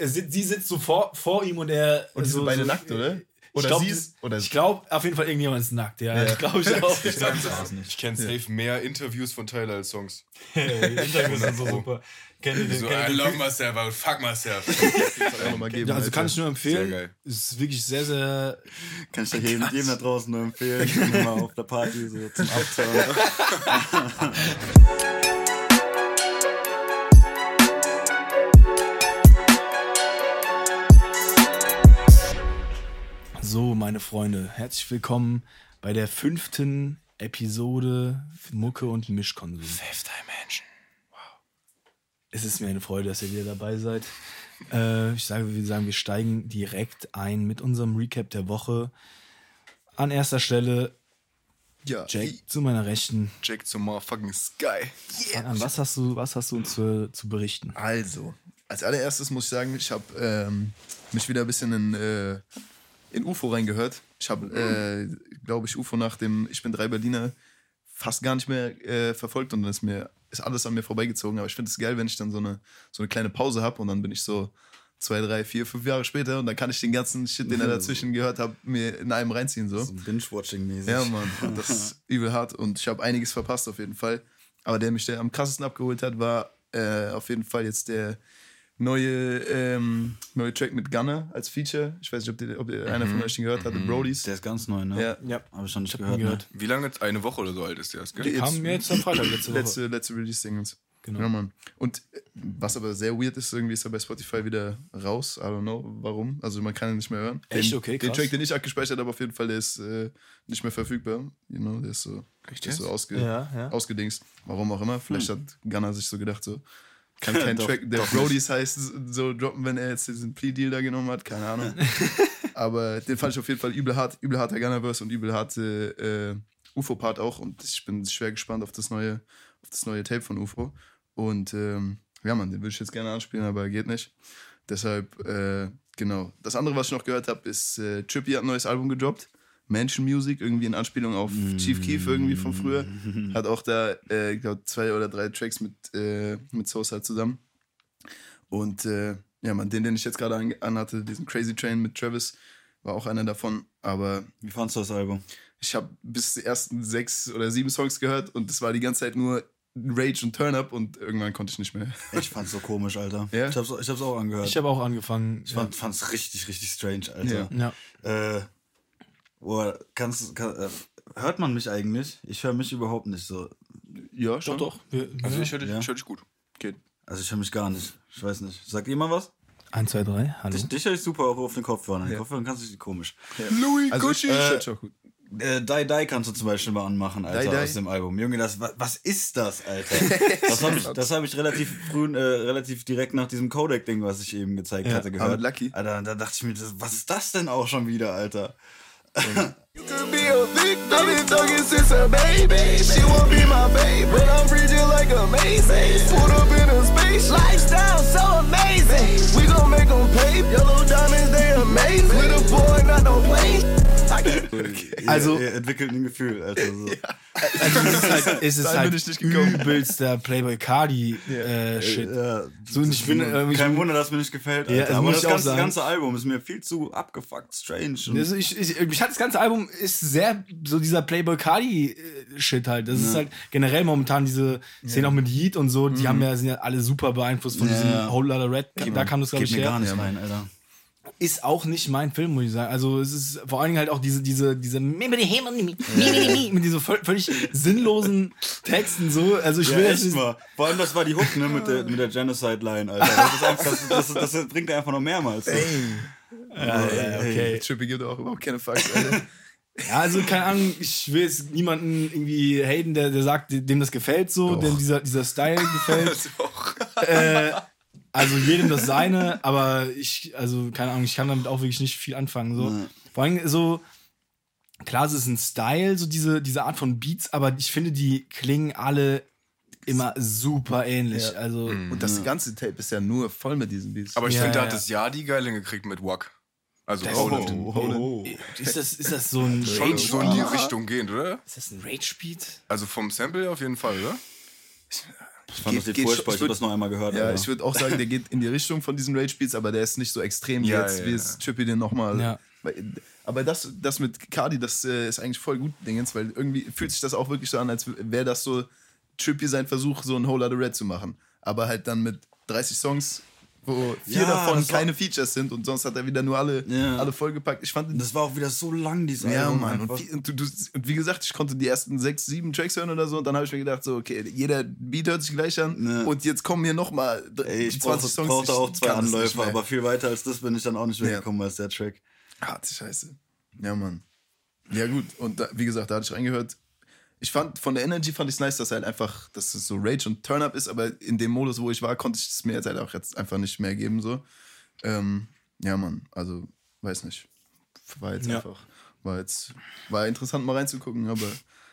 er sitzt, sie sitzt so vor, vor ihm und er. Und die so, sind beide so, nackt, oder? Oder ich glaub, sie ist- oder- Ich glaube, auf jeden Fall irgendjemand ist nackt, ja. Ja. Ich glaube ich auch. Ich, nicht. ich kenne safe mehr Interviews von Tyler als Songs. Hey, Interviews sind so super. Kennt ihr den? So, I den- love myself, I fuck myself. Geben, Ja, also kann ich nur empfehlen. Sehr geil. Ist wirklich sehr, sehr. Kann ich dir jedem, jedem da draußen nur empfehlen. mal auf der Party so zum Abtauchen. So, meine Freunde, herzlich willkommen bei der fünften Episode Mucke und Mischkonsum. Fifth Dimension. Es ist mir eine Freude, dass ihr wieder dabei seid. Äh, ich sage, wir sagen, wir steigen direkt ein mit unserem Recap der Woche. An erster Stelle Ja, Jack zu meiner Rechten. Jack zum motherfucking Sky. Fang an, was hast du, was hast du uns zu, zu berichten? Also, als allererstes muss ich sagen, ich habe ähm, mich wieder ein bisschen in, äh, in UFO reingehört. Ich habe, äh, glaube ich, UFO nach dem Ich bin drei Berliner fast gar nicht mehr äh, verfolgt und dann ist mir ist alles an mir vorbeigezogen. Aber ich finde es geil, wenn ich dann so eine, so eine kleine Pause habe und dann bin ich so zwei, drei, vier, fünf Jahre später und dann kann ich den ganzen Shit, den er dazwischen gehört hat, mir in einem reinziehen. So. So Binge-Watching-mäßig. Ja, Mann, das ist übel hart und ich habe einiges verpasst auf jeden Fall. Aber der mich der am krassesten abgeholt hat, war äh, auf jeden Fall jetzt der neue, ähm, neue Track mit Gunner als Feature. Ich weiß nicht, ob, die, ob einer von euch den gehört hat, The Brodies. Der ist ganz neu, ne? Ja. Ja. Habe ich schon nicht hab gehört. ihn gehört. Ne? Wie lange? Eine Woche oder so alt ist der, gell? Jetzt- Kam mir jetzt am Freitag letzte Woche. Letzte, letzte Release-Singles. Genau. Ja, Mann. Und äh, was aber sehr weird ist, irgendwie ist er bei Spotify wieder raus. I don't know warum. Also man kann ihn nicht mehr hören. Echt? Den, Okay, Den krass. Track, den ich abgespeichert habe, auf jeden Fall, der ist äh, nicht mehr verfügbar. You know, der ist so, Echt der ist so jetzt? ausge, Ja, ja. ausgedingst. Warum auch immer. Vielleicht hat Gunner sich so gedacht, so kann kein Doch, Track, der Brodies heißt, so droppen, wenn er jetzt diesen Plea-Deal da genommen hat. Keine Ahnung. aber den fand ich auf jeden Fall übel hart, übel harter Gunnerverse und übel harte äh, UFO-Part auch. Und ich bin schwer gespannt auf das neue, auf das neue Tape von UFO. Und ähm, ja, Mann, den würde ich jetzt gerne anspielen, aber geht nicht. Deshalb, äh, genau. Das andere, was ich noch gehört habe, ist, äh, Trippy hat ein neues Album gedroppt. Mansion Music, irgendwie in Anspielung auf Chief Keef irgendwie von früher. Hat auch da, äh, ich glaube, zwei oder drei Tracks mit, äh, mit Sosa zusammen. Und äh, ja, man, den, den ich jetzt gerade an, anhatte, diesen Crazy Train mit Travis, war auch einer davon. Aber Wie fandst du das Album? ich habe bis die ersten sechs oder sieben Songs gehört und es war die ganze Zeit nur Rage und Turn Up und irgendwann konnte ich nicht mehr. Ich fand's so komisch, Alter. Ja? Ich, hab's, ich hab's auch angehört. Ich habe auch angefangen. Ich fand, fand's richtig, richtig strange, Alter. ja. Äh, boah, kannst, kann, äh, hört man mich eigentlich? Ich höre mich überhaupt nicht so. Ja, Doch, doch. Wir, Also ja. ich höre dich, Ja. ich hör dich gut. Geht. Also ich höre mich gar nicht. Ich weiß nicht. Sagt ihr mal was? Eins, zwei, drei. Hallo. Dich, dich höre ich super auch auf den Kopfhörern. Den Ja. Kopfhörern kannst du dich komisch. Louis Also ich, Gucci. ich hört schon gut. Äh, Die Die kannst du zum Beispiel mal anmachen, Alter, Die Die? aus dem Album. Junge, das, wa- was ist das, Alter? Das habe ich, das hab ich relativ früh, äh, relativ direkt nach diesem Codec-Ding, was ich eben gezeigt Ja, hatte, gehört. Lucky. Alter, da dachte ich mir, das, was ist das denn auch schon wieder, Alter? You could be a victim. I've been thugging since a baby. She won't be my baby, but I'm frigid like a mason. Put up in a space. Lifestyle so amazing. We gon' make them pay. Yellow diamonds, they amazing. With a boy, not no plane. Also- ihr, ihr entwickelt ein Gefühl, Alter. So. Also es ist halt, es ist halt bin ich nicht übelster Playboy Cardi äh, Shit. Ja, So, ich bin, äh, kein Wunder, dass mir nicht gefällt. Ja, das Aber das ganze, ganze Album ist mir viel zu abgefuckt, strange. Und Also ich, ich, ich hatte das ganze Album ist sehr so dieser Playboy Cardi äh, Shit halt. Das ist halt generell momentan diese Szene auch mit Yeet und so, die haben ja sind ja alle super beeinflusst von Ja. diesem Whole Lotta Red. Da kam das glaube geht ich mir her. gar nicht rein, Alter. Ist auch nicht mein Film, muss ich sagen. Also es ist vor allen Dingen halt auch diese diese diese mit diesen völ- völlig sinnlosen Texten so. Also ich Ja, will echt das mal. Vor allem, das war die Hook, ne, mit der, mit der Genocide-Line, Alter. Das, ist einfach, das, das, das, bringt er einfach noch mehrmals. So. ja, ja, okay. Trippy gibt auch überhaupt keine Fucks, Alter. Ja, also keine Ahnung, ich will jetzt niemanden irgendwie haten, der, der sagt, dem das gefällt so, dem dieser, dieser Style gefällt. äh, also jedem das seine, aber ich, also keine Ahnung, ich kann damit auch wirklich nicht viel anfangen. So. Nee. Vor allem so, klar, es ist ein Style, so diese, diese Art von Beats, aber ich finde, die klingen alle immer super ähnlich. Ja. Also, Und das ganze Tape ist ja nur voll mit diesen Beats. Aber ich Ja, finde, da ja. hat das Jahr die geil hingekriegt mit Wack. Also Das- Roland. Oh, Roland. ist, das, ist das so ein Schon Rage? so in die Richtung gehend, oder? Ist das ein Rage-Beat? Also vom Sample auf jeden Fall, oder? Ich fand das Lied furchtbar, ich hab das noch einmal gehört, Ja, Alter. ich würde auch sagen, der geht in die Richtung von diesen Rage Beats, aber der ist nicht so extrem wie Ja, jetzt, ja, wie ja. es Trippy den nochmal. Ja. Aber das, das mit Cardi, das äh, ist eigentlich voll gut, Dingens, weil irgendwie fühlt sich das auch wirklich so an, als wäre das so Trippy sein Versuch, so ein Whole Lotta Red zu machen. Aber halt dann mit 30 Songs, wo vier Ja, davon keine Features sind und sonst hat er wieder nur alle, Ja. alle vollgepackt. Ich fand Das war auch wieder so lang, dieses ja, Album. Mann. einfach. Und wie, und, du, und wie gesagt, ich konnte die ersten sechs, sieben Tracks hören oder so und dann habe ich mir gedacht, so, okay, jeder Beat hört sich gleich an Ne. und jetzt kommen hier nochmal Ey, ich brauchte, brauchte ich auch zwei Anläufe, mehr. aber viel weiter als das bin ich dann auch nicht Ja. weggekommen als der Track. Harte Scheiße. Ja, Mann. Ja, gut. Und da, wie gesagt, da hatte ich reingehört. Ich fand, von der Energy fand ich es nice, dass halt einfach, dass es so Rage und Turn-Up ist, aber in dem Modus, wo ich war, konnte ich es mir jetzt halt auch jetzt einfach nicht mehr geben, so. Ähm, ja, Mann. Also, weiß nicht. War jetzt Ja. einfach, war jetzt, war interessant mal reinzugucken, aber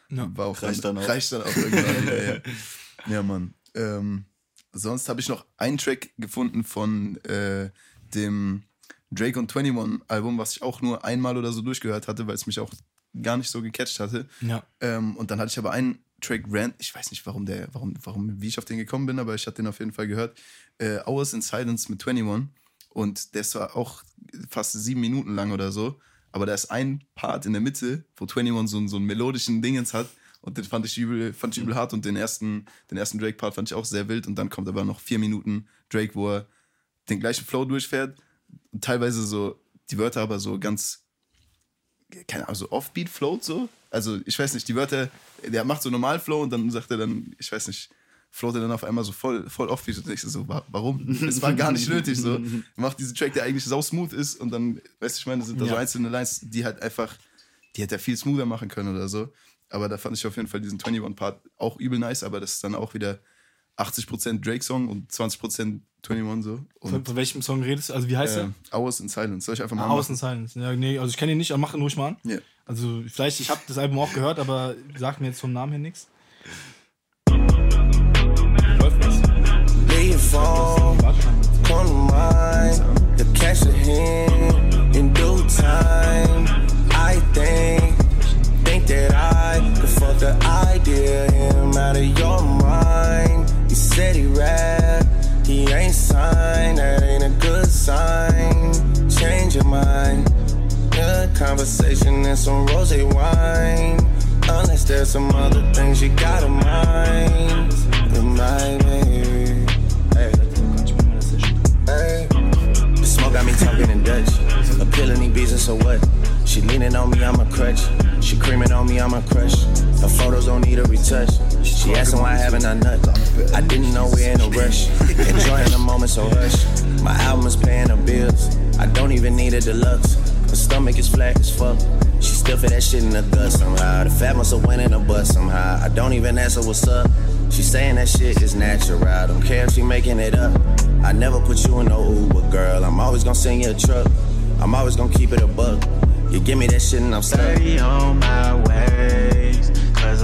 Ja. war auch Reicht dann auch. Reicht dann auch irgendwann wieder, ja. ja, Mann. Ähm, sonst habe ich noch einen Track gefunden von äh, dem Drake und 21 Album, was ich auch nur einmal oder so durchgehört hatte, weil es mich auch gar nicht so gecatcht hatte. Ja. Ähm, und dann hatte ich aber einen Track Rant, ich weiß nicht, warum der, warum, warum, wie ich auf den gekommen bin, aber ich hatte den auf jeden Fall gehört. Äh, Hours in Silence mit 21. Und das war auch fast sieben Minuten lang oder so. Aber da ist ein Part in der Mitte, wo 21 so, einen- so einen melodischen Dingens hat. Und den fand ich übel, fand ich übel hart. Und den ersten, den ersten Drake-Part fand ich auch sehr wild. Und dann kommt aber noch vier Minuten Drake, wo er den gleichen Flow durchfährt. Und teilweise so, die Wörter aber so ganz, keine Ahnung, so Offbeat float so. Also ich weiß nicht, die Wörter, der macht so normal Flow und dann sagt er dann, ich weiß nicht, float er dann auf einmal so voll, voll Offbeat und ich so, wa- warum? Es war gar nicht nötig so. Er macht diesen Track, der eigentlich sau smooth ist und dann, weißt du, ich meine, das sind da so Ja. einzelne Lines, die halt einfach, die hätte er viel smoother machen können oder so. Aber da fand ich auf jeden Fall diesen 21-Part auch übel nice, aber das ist dann auch wieder 80% Drake-Song und 20% 21 so. Von, Und von welchem Song redest du? Also, wie heißt äh, der? Hours in Silence. Soll ich einfach mal Ah, Außen Silence. Ja, nee, also ich kenne ihn nicht, aber mach ihn ruhig mal an. Ja. Also, vielleicht, ich habe das Album auch gehört, aber sagt mir jetzt vom Namen her nichts. Läuft in. I think, think that I could fuck the idea him out of your mind. Said he rap, he ain't signed, that ain't a good sign. Change your mind. Good conversation and some rose wine. Unless there's some other things you gotta mind. With my baby. Hey. The smoke got me talking in Dutch. Appealing these beats and so what? She leaning on me, I'm a crutch. She creaming on me, I'm a crush. Her photos don't need a retouch. She asking why I haven't I nut? I didn't know we're in a rush. Enjoying the moment, so hush. My album is paying the bills. I don't even need a deluxe. Her stomach is flat as fuck. She still fit that shit in the gut somehow. The fat must have went in her butt somehow. I don't even ask her what's up. She saying that shit is natural. I don't care if she making it up. I never put you in no Uber, girl. I'm always gonna send you a truck. I'm always gonna keep it a buck. You give me that shit and I'm stuck. Steady on my ways.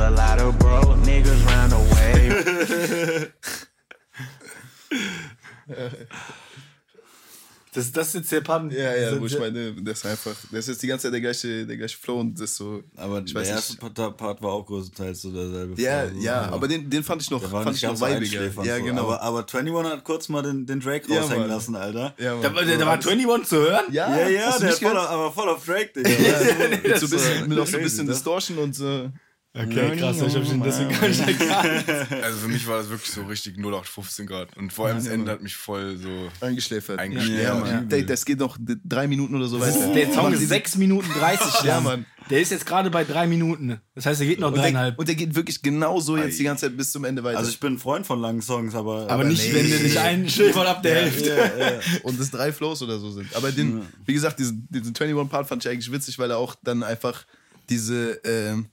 A lot of broke niggas run away. Das, das ist jetzt der Part. Ja, ja, wo ich meine, das ist einfach, das ist jetzt die ganze Zeit der gleiche, der gleiche Flow und das ist so. Aber ich der weiß erste nicht. Part, Part war auch größtenteils so derselbe. Ja, Flow, ja, aber den, den fand ich noch, fand nicht ich noch so weibiger. Ja, so. genau. Aber, aber 21 hat kurz mal den, den Drake Ja, raushängen Mann. lassen, Alter. ja, Da, war- da war 21 zu hören? ja, Ja, ja, der nicht ist voll, gehört? aber voll auf Drake, Digga. mit so ein bisschen, mit so ein bisschen das- Distortion und so. Okay, krass, ich hab schon deswegen gar nicht erkannt. Also für mich war das wirklich so richtig 0815 Grad. Und vor allem das Ende hat mich voll so. Eingeschläfert. Eingeschläfert. Ja, Ja. Der- Das geht noch drei Minuten oder so weiter. Der Song Aber ist diese- 6 Minuten 30 lang. Ja, Mann. Der ist jetzt gerade bei 3 Minuten. Das heißt, er geht noch Und der, dreieinhalb. und der geht wirklich genau so jetzt die ganze Zeit bis zum Ende weiter. Also ich bin ein Freund von langen Songs, aber, aber nicht, nee. wenn du dich einschläfern ab der Hälfte. und es drei Flows oder so sind. Aber den, wie gesagt, diesen, diesen 21-Part fand ich eigentlich witzig, weil er auch dann einfach diese, ähm,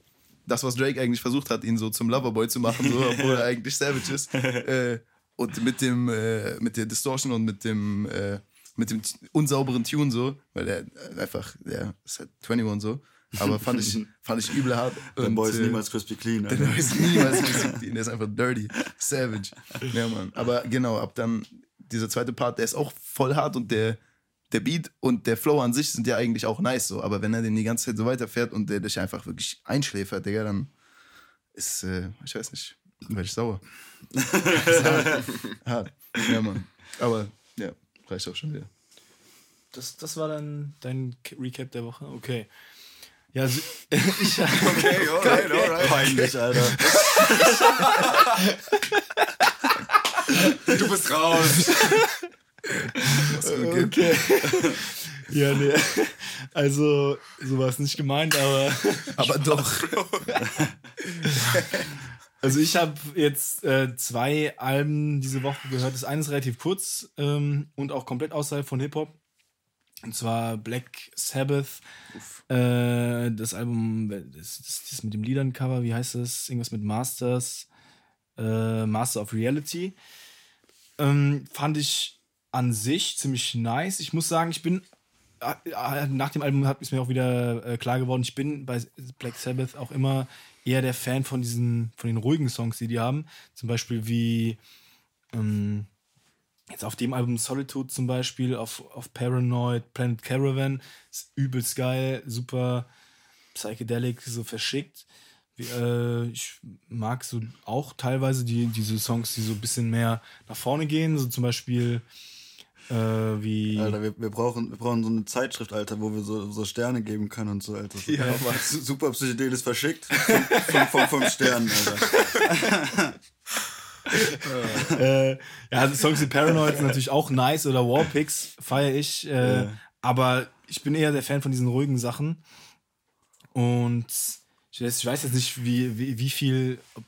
das, was Drake eigentlich versucht hat, ihn so zum Loverboy zu machen, so, obwohl er eigentlich Savage ist. Äh, und mit dem, äh, mit der Distortion und mit dem, äh, mit dem unsauberen Tune so, weil er einfach, ja, ist halt 21 so. Aber fand ich, fand ich übel hart. der Und, Boy ist äh, niemals crispy clean. der. Boy ist niemals diszipliniert, der ist einfach dirty, savage. Ja, Mann. Aber genau, ab dann dieser zweite Part, der ist auch voll hart und der, der Beat und der Flow an sich sind ja eigentlich auch nice so. Aber wenn er den die ganze Zeit so weiterfährt und der dich einfach wirklich einschläfert, Digga, dann ist, äh, ich weiß nicht. Dann werde ich sauer. hart. hart. Ja, Mann. Aber ja, reicht auch schon wieder. Das, das war dann dein Recap der Woche? Okay. Ja, ich, okay, alright, alright. Peinlich, Alter. Du bist raus. okay. ja, nee. Also, so war es nicht gemeint, aber. Aber doch. Also ich habe jetzt äh, zwei Alben diese Woche gehört. Das eine ist relativ kurz ähm, und auch komplett außerhalb von Hip-Hop. Und zwar Black Sabbath. Äh, das Album, das, das, das mit dem Liedern-Cover, wie heißt das? Irgendwas mit Masters. Äh, Master of Reality. Ähm, fand ich an sich ziemlich nice. Ich muss sagen, ich bin äh, nach dem Album hat es mir auch wieder äh, klar geworden, ich bin bei Black Sabbath auch immer eher der Fan von diesen, von den ruhigen Songs, die die haben. Zum Beispiel wie ähm, jetzt auf dem Album Solitude zum Beispiel, auf, auf Paranoid, Planet Caravan, ist übelst geil, super psychedelic, so verschickt. Wie, äh, ich mag so auch teilweise die, diese Songs, die so ein bisschen mehr nach vorne gehen, so zum Beispiel äh, wie. Alter, wir, wir, brauchen, wir brauchen so eine Zeitschrift, Alter, wo wir so, so Sterne geben können und so, Alter. So, Ja, Mann. Su- Super Psychedelisch verschickt. Fünf von fünf Sternen, Alter. äh, ja, also Songs wie Paranoid sind natürlich auch nice oder Warpix feiere ich. Äh, Aber ich bin eher der Fan von diesen ruhigen Sachen. Und ich weiß, ich weiß jetzt nicht, wie, wie, wie viel ob,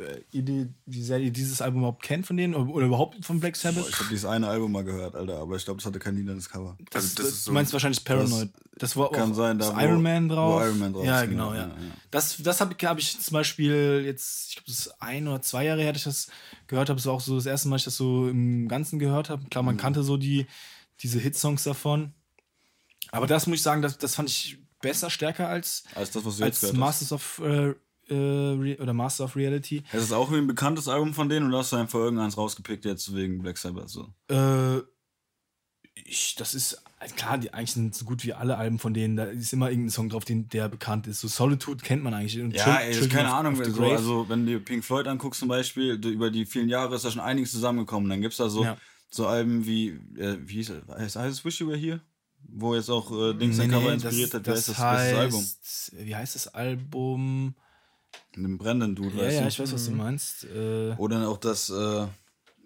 äh, ihr, die, wie sehr ihr dieses Album überhaupt kennt von denen oder, überhaupt von Black Sabbath. Boah, ich habe dieses eine Album mal gehört, Alter, aber ich glaube, das hatte kein liedernes Cover. das, Also das ist so- du meinst wahrscheinlich Paranoid. Das, war kann auch sein, da wo- Iron Man wo drauf. Iron Man drauf ja, ist, genau, genau, ja. ja. Das, das habe hab ich zum Beispiel jetzt, ich glaube, das ist ein oder zwei Jahre her, dass ich das gehört habe. Das war auch so das erste Mal, dass ich das so im Ganzen gehört habe. Klar, Mhm. man kannte so die, diese Hitsongs davon. Aber das muss ich sagen, das, das fand ich besser, stärker als, Als das, was du jetzt als. Masters of äh, äh, oder Master of Reality. Es ist auch irgendwie ein bekanntes Album von denen und hast du einfach irgendeins rausgepickt jetzt wegen Black Sabbath so. Äh, ich, das ist also klar, die, eigentlich sind so gut wie alle Alben von denen, da ist immer irgendein Song drauf, den, der bekannt ist. So Solitude kennt man eigentlich. Und Ja, Chil- ey, das ist Children keine of- Ahnung, the so, Grave. also wenn du Pink Floyd anguckst zum Beispiel, du, über die vielen Jahre ist da schon einiges zusammengekommen. Dann gibt's da so, Ja. so Alben wie, äh, wie hieß es, heißt, heißt es Wish You Were Here? Wo jetzt auch äh, Dings Nee, ein Cover inspiriert hat, das, ist das das, ist das Album? heißt, wie heißt das Album? Mit dem brennenden Dude, Ja, weißt ja, du? ich weiß, was du meinst. Äh, Oder auch das, äh,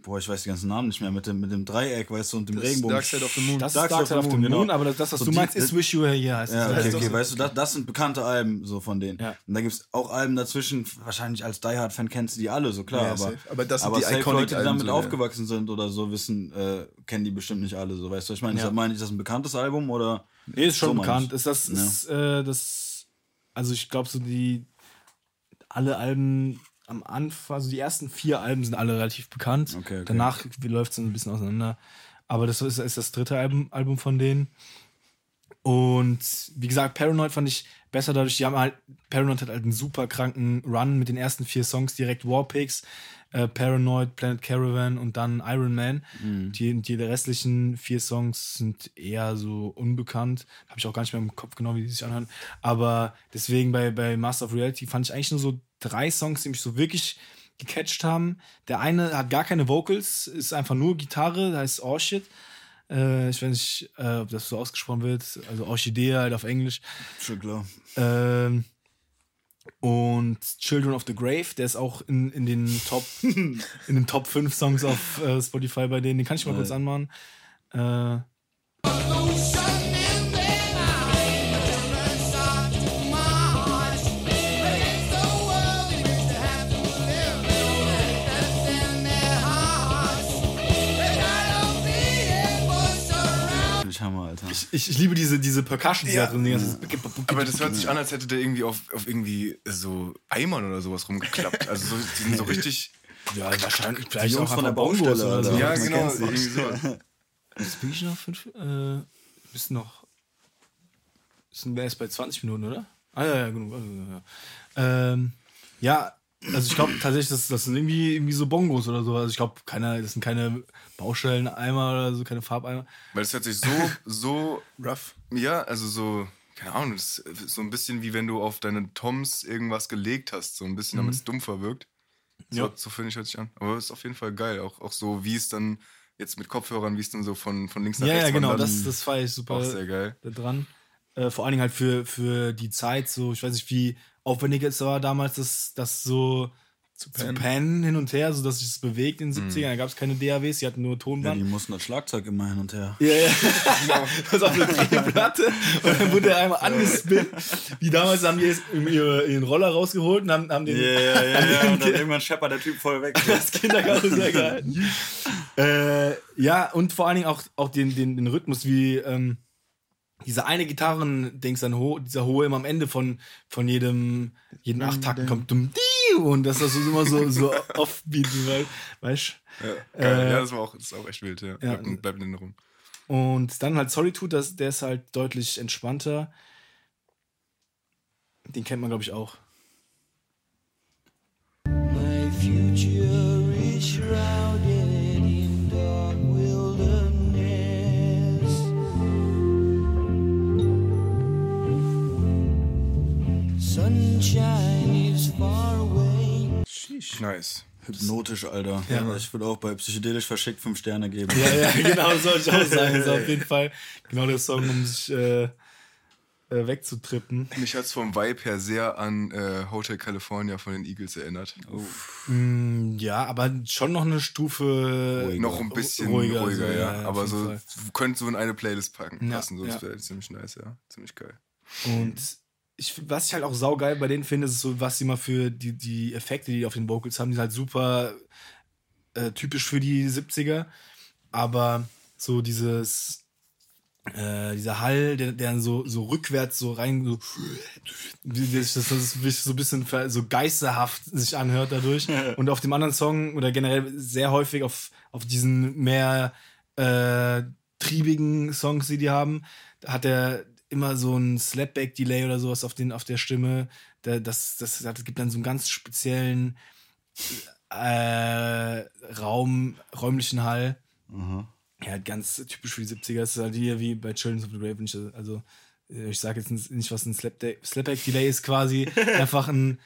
boah, ich weiß die ganzen Namen nicht mehr, mit dem, mit dem Dreieck, weißt du, und dem Das Regenbogen. Dark Side of the Moon. das Dark ist Dark Side of the Moon, genau. aber das, was So du die- meinst, ist Wish You Were Here. Heißt Ja, das. okay, okay, ist- weißt du, das, das sind bekannte Alben so von denen. Ja. Und da gibt's auch Alben dazwischen, wahrscheinlich als Die Hard Fan kennst du die alle, so klar, Ja, aber, safe. Aber das sind aber die safe Iconic Leute, die damit so, ja. aufgewachsen sind oder so, wissen, äh, kennen die bestimmt nicht alle, so, weißt du, ich meine, Ja. ich meine, ist das ein bekanntes Album oder? Nee, ist schon So bekannt. ich. Ist das, ist, äh, das, also ich glaube, so die, alle Alben am Anfang, also die ersten vier Alben sind alle relativ bekannt. Okay, okay. Danach läuft es ein bisschen auseinander. Aber das ist, ist das dritte Album, Album von denen. Und wie gesagt, Paranoid fand ich besser dadurch, die haben halt, Paranoid hat halt einen super kranken Run mit den ersten vier Songs direkt Warpix, äh, Paranoid, Planet Caravan und dann Iron Man. Die, die restlichen vier Songs sind eher so unbekannt. Habe ich auch gar nicht mehr im Kopf genau, wie die sich anhören. Aber deswegen bei, bei Master of Reality fand ich eigentlich nur so drei Songs, die mich so wirklich gecatcht haben. Der eine hat gar keine Vocals, ist einfach nur Gitarre, der heißt Orchid. Äh, ich weiß nicht, äh, ob das so ausgesprochen wird. Also Orchidee halt auf Englisch. Schon klar. Ähm, und Children of the Grave, der ist auch in, in den Top in den Top 5 Songs auf äh, Spotify bei denen. Den kann ich mal kurz anmachen. Äh, Finde ich Alter. ich, ich liebe diese, diese Percussion, die Ja. da drin ist. Aber das hört sich an, als hätte der irgendwie auf, auf irgendwie so Eimern oder sowas rumgeklappt. Also so, die sind so richtig. Ja, wahrscheinlich Die vielleicht Jungs auch von der Baustelle, oder so. Alter. Ja, genau. Irgendwie so. Ist wirklich noch fünf? Äh, müssen noch. Sind wir erst bei 20 Minuten, oder? Ah, ja, ja, genug. Also, ja. Ähm, ja, also ich glaube tatsächlich, das, das sind irgendwie, irgendwie so Bongos oder so. Also ich glaube, keine, das sind keine Baustelleneimer oder so, keine Farbeimer. Weil das hört sich so, so rough. Ja, also so, keine Ahnung, das ist so ein bisschen wie wenn du auf deine Toms irgendwas gelegt hast, so ein bisschen, damit es dumpfer wirkt. So, Ja. so finde ich, hört sich an. Aber ist auf jeden Fall geil. Auch, auch so, wie es dann jetzt mit Kopfhörern, wie es dann so von, von links nach Ja, rechts ja, genau, das, das feiere ich super Auch sehr geil. da dran. Äh, vor allen Dingen halt für, für die Zeit, so, ich weiß nicht, wie aufwendig es war damals, das, das so zu pennen. hin und her, so dass sich das bewegt in den 70ern. Da gab es keine DAWs, die hatten nur Ja, Tonband. die mussten das Schlagzeug immer hin und her. Ja, ja. Das auf eine Drehplatte und dann wurde er einmal angespinnt. Wie damals haben die ihren Roller rausgeholt und haben, haben den, Ja, ja, ja, ja. Und dann irgendwann scheppert der Typ voll weg. das Kinderkarussell gehalten. äh, ja, und vor allen Dingen auch, auch den, den, den Rhythmus, wie ähm, dieser eine Gitarren-Dings, dann ho dieser hohe immer am Ende von, von jedem, jeden acht Takten kommt dumm, und das ist so immer so, so offbeat, weil- weißt Ja, geil. Äh, ja, das war auch, das ist auch echt wild, ja. ja. Bleibt, bleibt in Erinnerung. Und dann halt Solitude, das, der ist halt deutlich entspannter. Den kennt man, glaube ich, auch. Nice. Hypnotisch, Alter. Ja. Ich würde auch bei Psychedelisch verschickt fünf Sterne geben. Ja, ja, genau, das soll ich auch sagen. Ist auf jeden Fall genau der Song, um sich äh, äh, wegzutrippen. Mich hat es vom Vibe her sehr an äh, Hotel California von den Eagles erinnert. Mm, ja, aber schon noch eine Stufe Noch ein bisschen ruhiger, ruhiger, so, ja. ja, Aber so könnte so in eine Playlist packen, Ja, passen. So, das ja. wäre ziemlich nice, ja. Ziemlich geil. Und ich, was ich halt auch saugeil bei denen finde, ist so, was sie mal für die, die Effekte, die die auf den Vocals haben, die sind halt super äh, typisch für die 70er. Aber so dieses, äh, dieser Hall, der, der dann so, so rückwärts so rein, so, das, das ist so ein bisschen so geisterhaft sich anhört dadurch. Und auf dem anderen Song oder generell sehr häufig auf, auf diesen mehr äh, triebigen Songs, die die haben, hat er immer so ein Slapback-Delay oder sowas auf, den, auf der Stimme. Das, das, das gibt dann so einen ganz speziellen äh, Raum, räumlichen Hall. Ja, halt ganz typisch für die 70er. Das ist halt hier wie bei Children of the Grave. Also, äh, ich sage jetzt nicht, was ein Slapback-Delay ist, quasi einfach ein,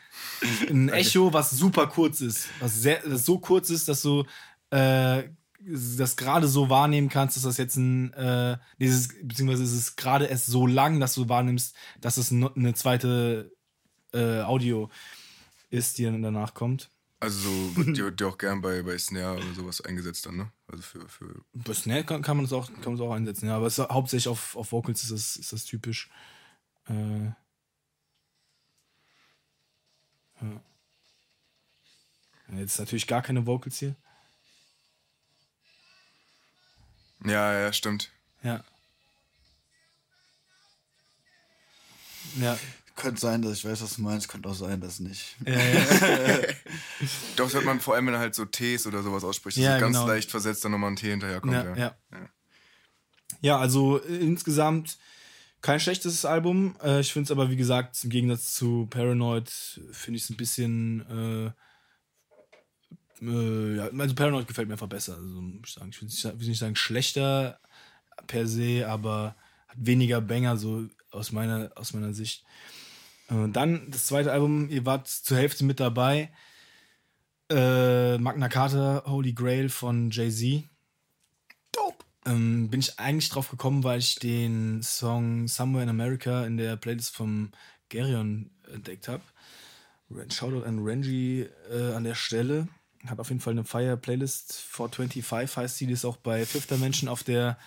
ein Echo, was super kurz ist. Was sehr, das so kurz ist, dass du äh, das gerade so wahrnehmen kannst, dass das jetzt ein, äh, dieses, beziehungsweise ist es gerade erst so lang, dass du wahrnimmst, dass es eine zweite äh, Audio ist, die dann danach kommt. Also so wird die, die auch gern bei, bei Snare oder sowas eingesetzt dann, ne? Also für, für Bei Snare kann, kann man das auch, kann man das auch einsetzen, ja, aber es hauptsächlich auf, auf Vocals ist das, ist das typisch. Äh. Ja, Jetzt natürlich gar keine Vocals hier. Ja, ja, stimmt. Ja. Ja. Könnte sein, dass ich weiß, was du meinst. Könnte auch sein, dass nicht. Doch, das hört man vor allem, wenn er halt so Ts oder sowas ausspricht. dass Ja, ganz genau. leicht versetzt dann nochmal ein T hinterherkommt. Ja, Ja, ja. Ja, also äh, insgesamt kein schlechtes Album. Äh, ich finde es aber, wie gesagt, im Gegensatz zu Paranoid, finde ich es ein bisschen. Äh, äh, ja, also Paranoid gefällt mir einfach besser. Also, muss ich sagen. Ich will nicht, will nicht sagen schlechter per se, aber hat weniger Banger, so aus meiner, aus meiner Sicht. Äh, dann das zweite Album, ihr wart zur Hälfte mit dabei. Äh, Magna Carta, Holy Grail von Jay-Z. Ähm, bin ich eigentlich drauf gekommen, weil ich den Song Somewhere in America in der Playlist vom Gerion entdeckt habe. Shoutout an Renji äh, an der Stelle. Hat auf jeden Fall eine Fire-Playlist 425 heißt die, die ist auch bei Fifth Dimension auf der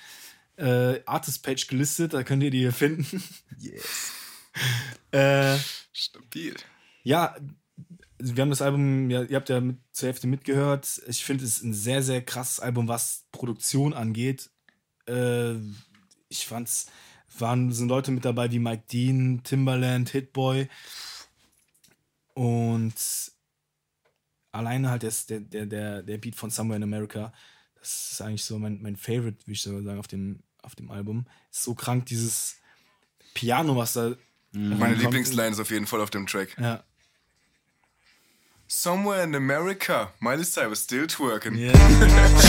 äh, Artist-Page gelistet, da könnt ihr die hier finden. Yes. äh, Stabil. ja, wir haben das Album, ja, ihr habt ja mit, zur Hälfte mitgehört. Ich finde es ein sehr, sehr krasses Album, was Produktion angeht. Äh, ich fand's, waren, sind Leute mit dabei wie Mike Dean, Timbaland, Hitboy. Und alleine halt das, der, der, der, der Beat von Somewhere in America, das ist eigentlich so mein, mein Favorite, würde ich sogar sagen, auf dem, auf dem Album. Ist so krank, dieses Piano, was da. Meine reinkommt. Lieblingsline ist auf jeden Fall auf dem Track. Ja. Somewhere in America, Miley Cyrus still twerking.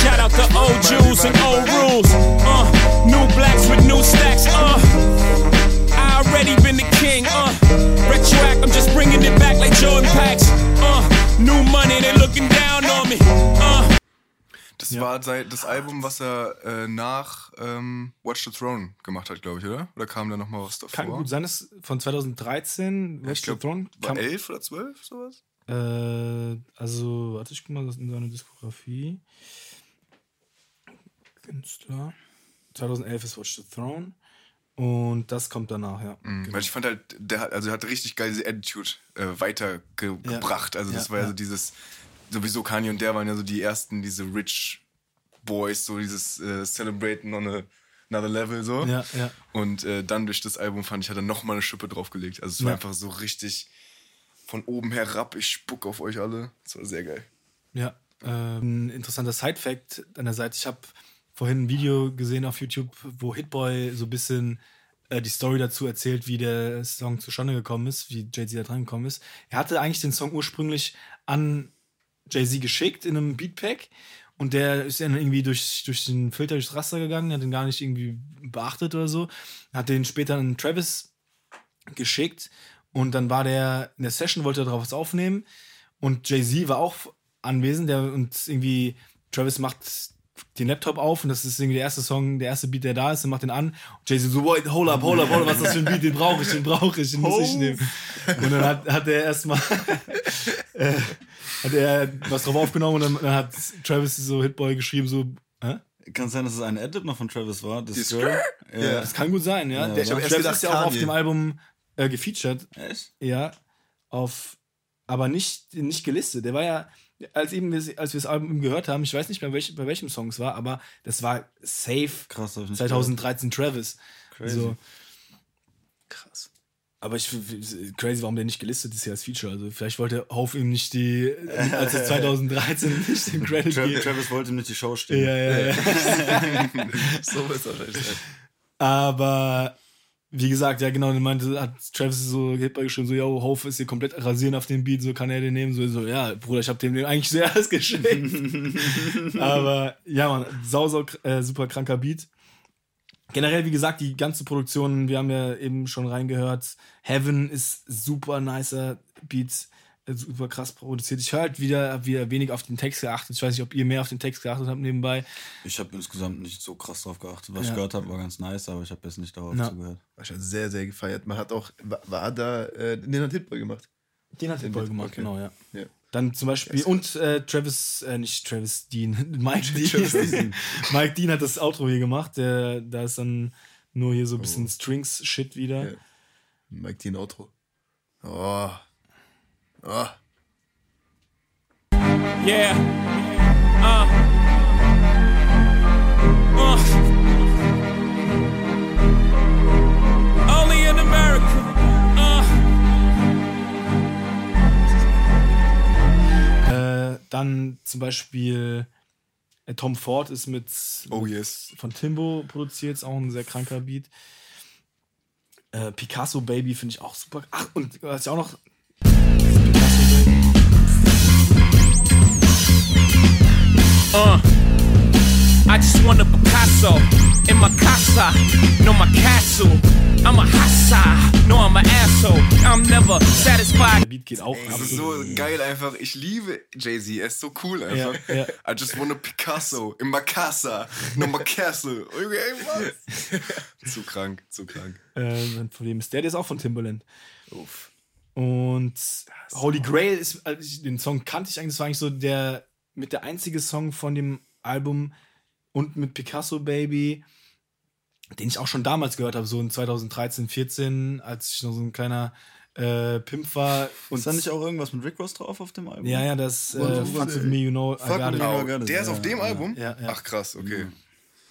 Shout out to old Jews and old rules. Uh, new blacks with new stacks. Uh, I already been the king. Uh, retroact, I'm just bringing it back like Jordan Packs. Uh, New money, they looking down on me. Uh. Das ja. war sein, das Album, was er äh, nach ähm, Watch the Throne gemacht hat, glaube ich, oder? Oder kam da nochmal was davor? Kann gut sein, ist von 2013 Watch glaub, the Throne. War kam, 11 oder 12, sowas? Äh, also, warte, ich guck mal in seine Diskografie. Künstler. 2011 ist Watch the Throne. Und das kommt danach, ja. Mhm, Weil ich fand halt, der hat, also hat richtig geil diese Attitude äh, weitergebracht. Also das Ja, war ja ja. so dieses, sowieso Kanye und der waren ja so die ersten, diese Rich Boys, so dieses äh, Celebrating on a, another level so. Ja, ja. Und äh, dann durch das Album fand ich, hat er nochmal eine Schippe draufgelegt. Also es war Ja. einfach so richtig von oben herab, ich spuck auf euch alle. Das war sehr geil. Ja, ähm, ein interessanter Side-Fact an der Seite. Ich habe vorhin ein Video gesehen auf YouTube, wo Hitboy so ein bisschen äh, die Story dazu erzählt, wie der Song zustande gekommen ist, wie Jay-Z da dran gekommen ist. Er hatte eigentlich den Song ursprünglich an Jay-Z geschickt in einem Beatpack und der ist dann irgendwie durch, durch den Filter, durchs Raster gegangen, hat den gar nicht irgendwie beachtet oder so. Hat den später an Travis geschickt und dann war der in der Session, wollte er drauf was aufnehmen und Jay-Z war auch anwesend der, und irgendwie Travis macht den Laptop auf und das ist irgendwie der erste Song, der erste Beat, der da ist und macht den an und Jay-Z so, wait, hold up, hold up, hold up, was ist das für ein Beat, den brauche ich, den brauche ich, den muss ich nehmen. Und dann hat, hat er erstmal äh, hat er was drauf aufgenommen und dann, dann hat Travis so Hitboy geschrieben so, hä? Kann sein, dass es ein Edit noch von Travis war. Das Die Girl. Ja. Das kann gut sein, ja. Ja, der ich hab Travis erst gedacht, ist ja auch auf dem Album äh, gefeatured, Echt? ja, auf, aber nicht, nicht gelistet. Der war ja, als, eben, wir- als wir das Album gehört haben, ich weiß nicht mehr, welch, bei welchem Song es war, aber das war safe Krass, hab ich nicht 2013 Travis. Crazy. So. Krass. Aber ich crazy, warum der nicht gelistet ist hier als Feature. Also vielleicht wollte Hof ihm nicht die, als er 2013 nicht den Credit Tra geben. Travis wollte ihm nicht die Show stehen. Ja, ja, ja. So wird es wahrscheinlich sein. Aber wie gesagt, ja genau, dann meinte, hat Travis so Hitboy geschrieben, so, yo, Hof ist hier komplett rasieren auf dem Beat, so kann er den nehmen, so, so ja, Bruder, ich hab dem eigentlich zuerst geschickt. Aber ja, man, sau, sau, äh, super kranker Beat. Generell, wie gesagt, die ganze Produktion, wir haben ja eben schon reingehört, Heaven ist super nicer Beat, super krass produziert. Ich höre halt wieder, wieder wenig auf den Text geachtet. Ich weiß nicht, ob ihr mehr auf den Text geachtet habt nebenbei. Ich habe insgesamt nicht so krass drauf geachtet. Was Ja. ich gehört habe, war ganz nice, aber ich habe jetzt nicht darauf Ja. zugehört. War schon sehr, sehr gefeiert. Man hat auch, war, war da, äh, den hat Hitboy gemacht. Den hat Hitboy gemacht, okay. genau, ja. Ja. Dann zum Beispiel, und äh, Travis, äh, nicht Travis Dean, Mike Dean. Travis Dean. Mike Dean hat das Outro hier gemacht. Der, da ist dann nur hier so ein bisschen Strings-Shit wieder. Ja. Mike Dean Outro. Oh. Oh. Yeah. Uh. Uh. Only in America. Uh. Äh, dann zum Beispiel äh, Tom Ford ist mit, Oh yes. von Timbo produziert, ist auch ein sehr kranker Beat. Äh, Picasso Baby finde ich auch super. Ach, und was ich auch noch. Uh. I just want a Picasso in my casa, no my castle. I'm a hassa, no I'm an asshole. I'm never satisfied. Der Beat geht auch Das ist so geil einfach. Ich liebe Jay-Z. Er ist so cool einfach. Ja, ja. I just want a Picasso in my casa, no my castle. Okay, was? zu krank, zu krank. Äh, von dem ist der, der ist auch von Timbaland. Und Holy Grail ist, also ich, den Song kannte ich eigentlich, das war eigentlich so der mit der einzige Song von dem Album und mit Picasso Baby, den ich auch schon damals gehört habe, so in 2013, 14, als ich noch so ein kleiner äh, Pimp war. Und Ist da nicht auch irgendwas mit Rick Ross drauf auf dem Album? ja, ja, das äh, Wo- wo- Fuck with me, you know, Fuck with me, Genau. Got it. Der ist auf dem ja. Album? Ja, ja. Ach krass, okay.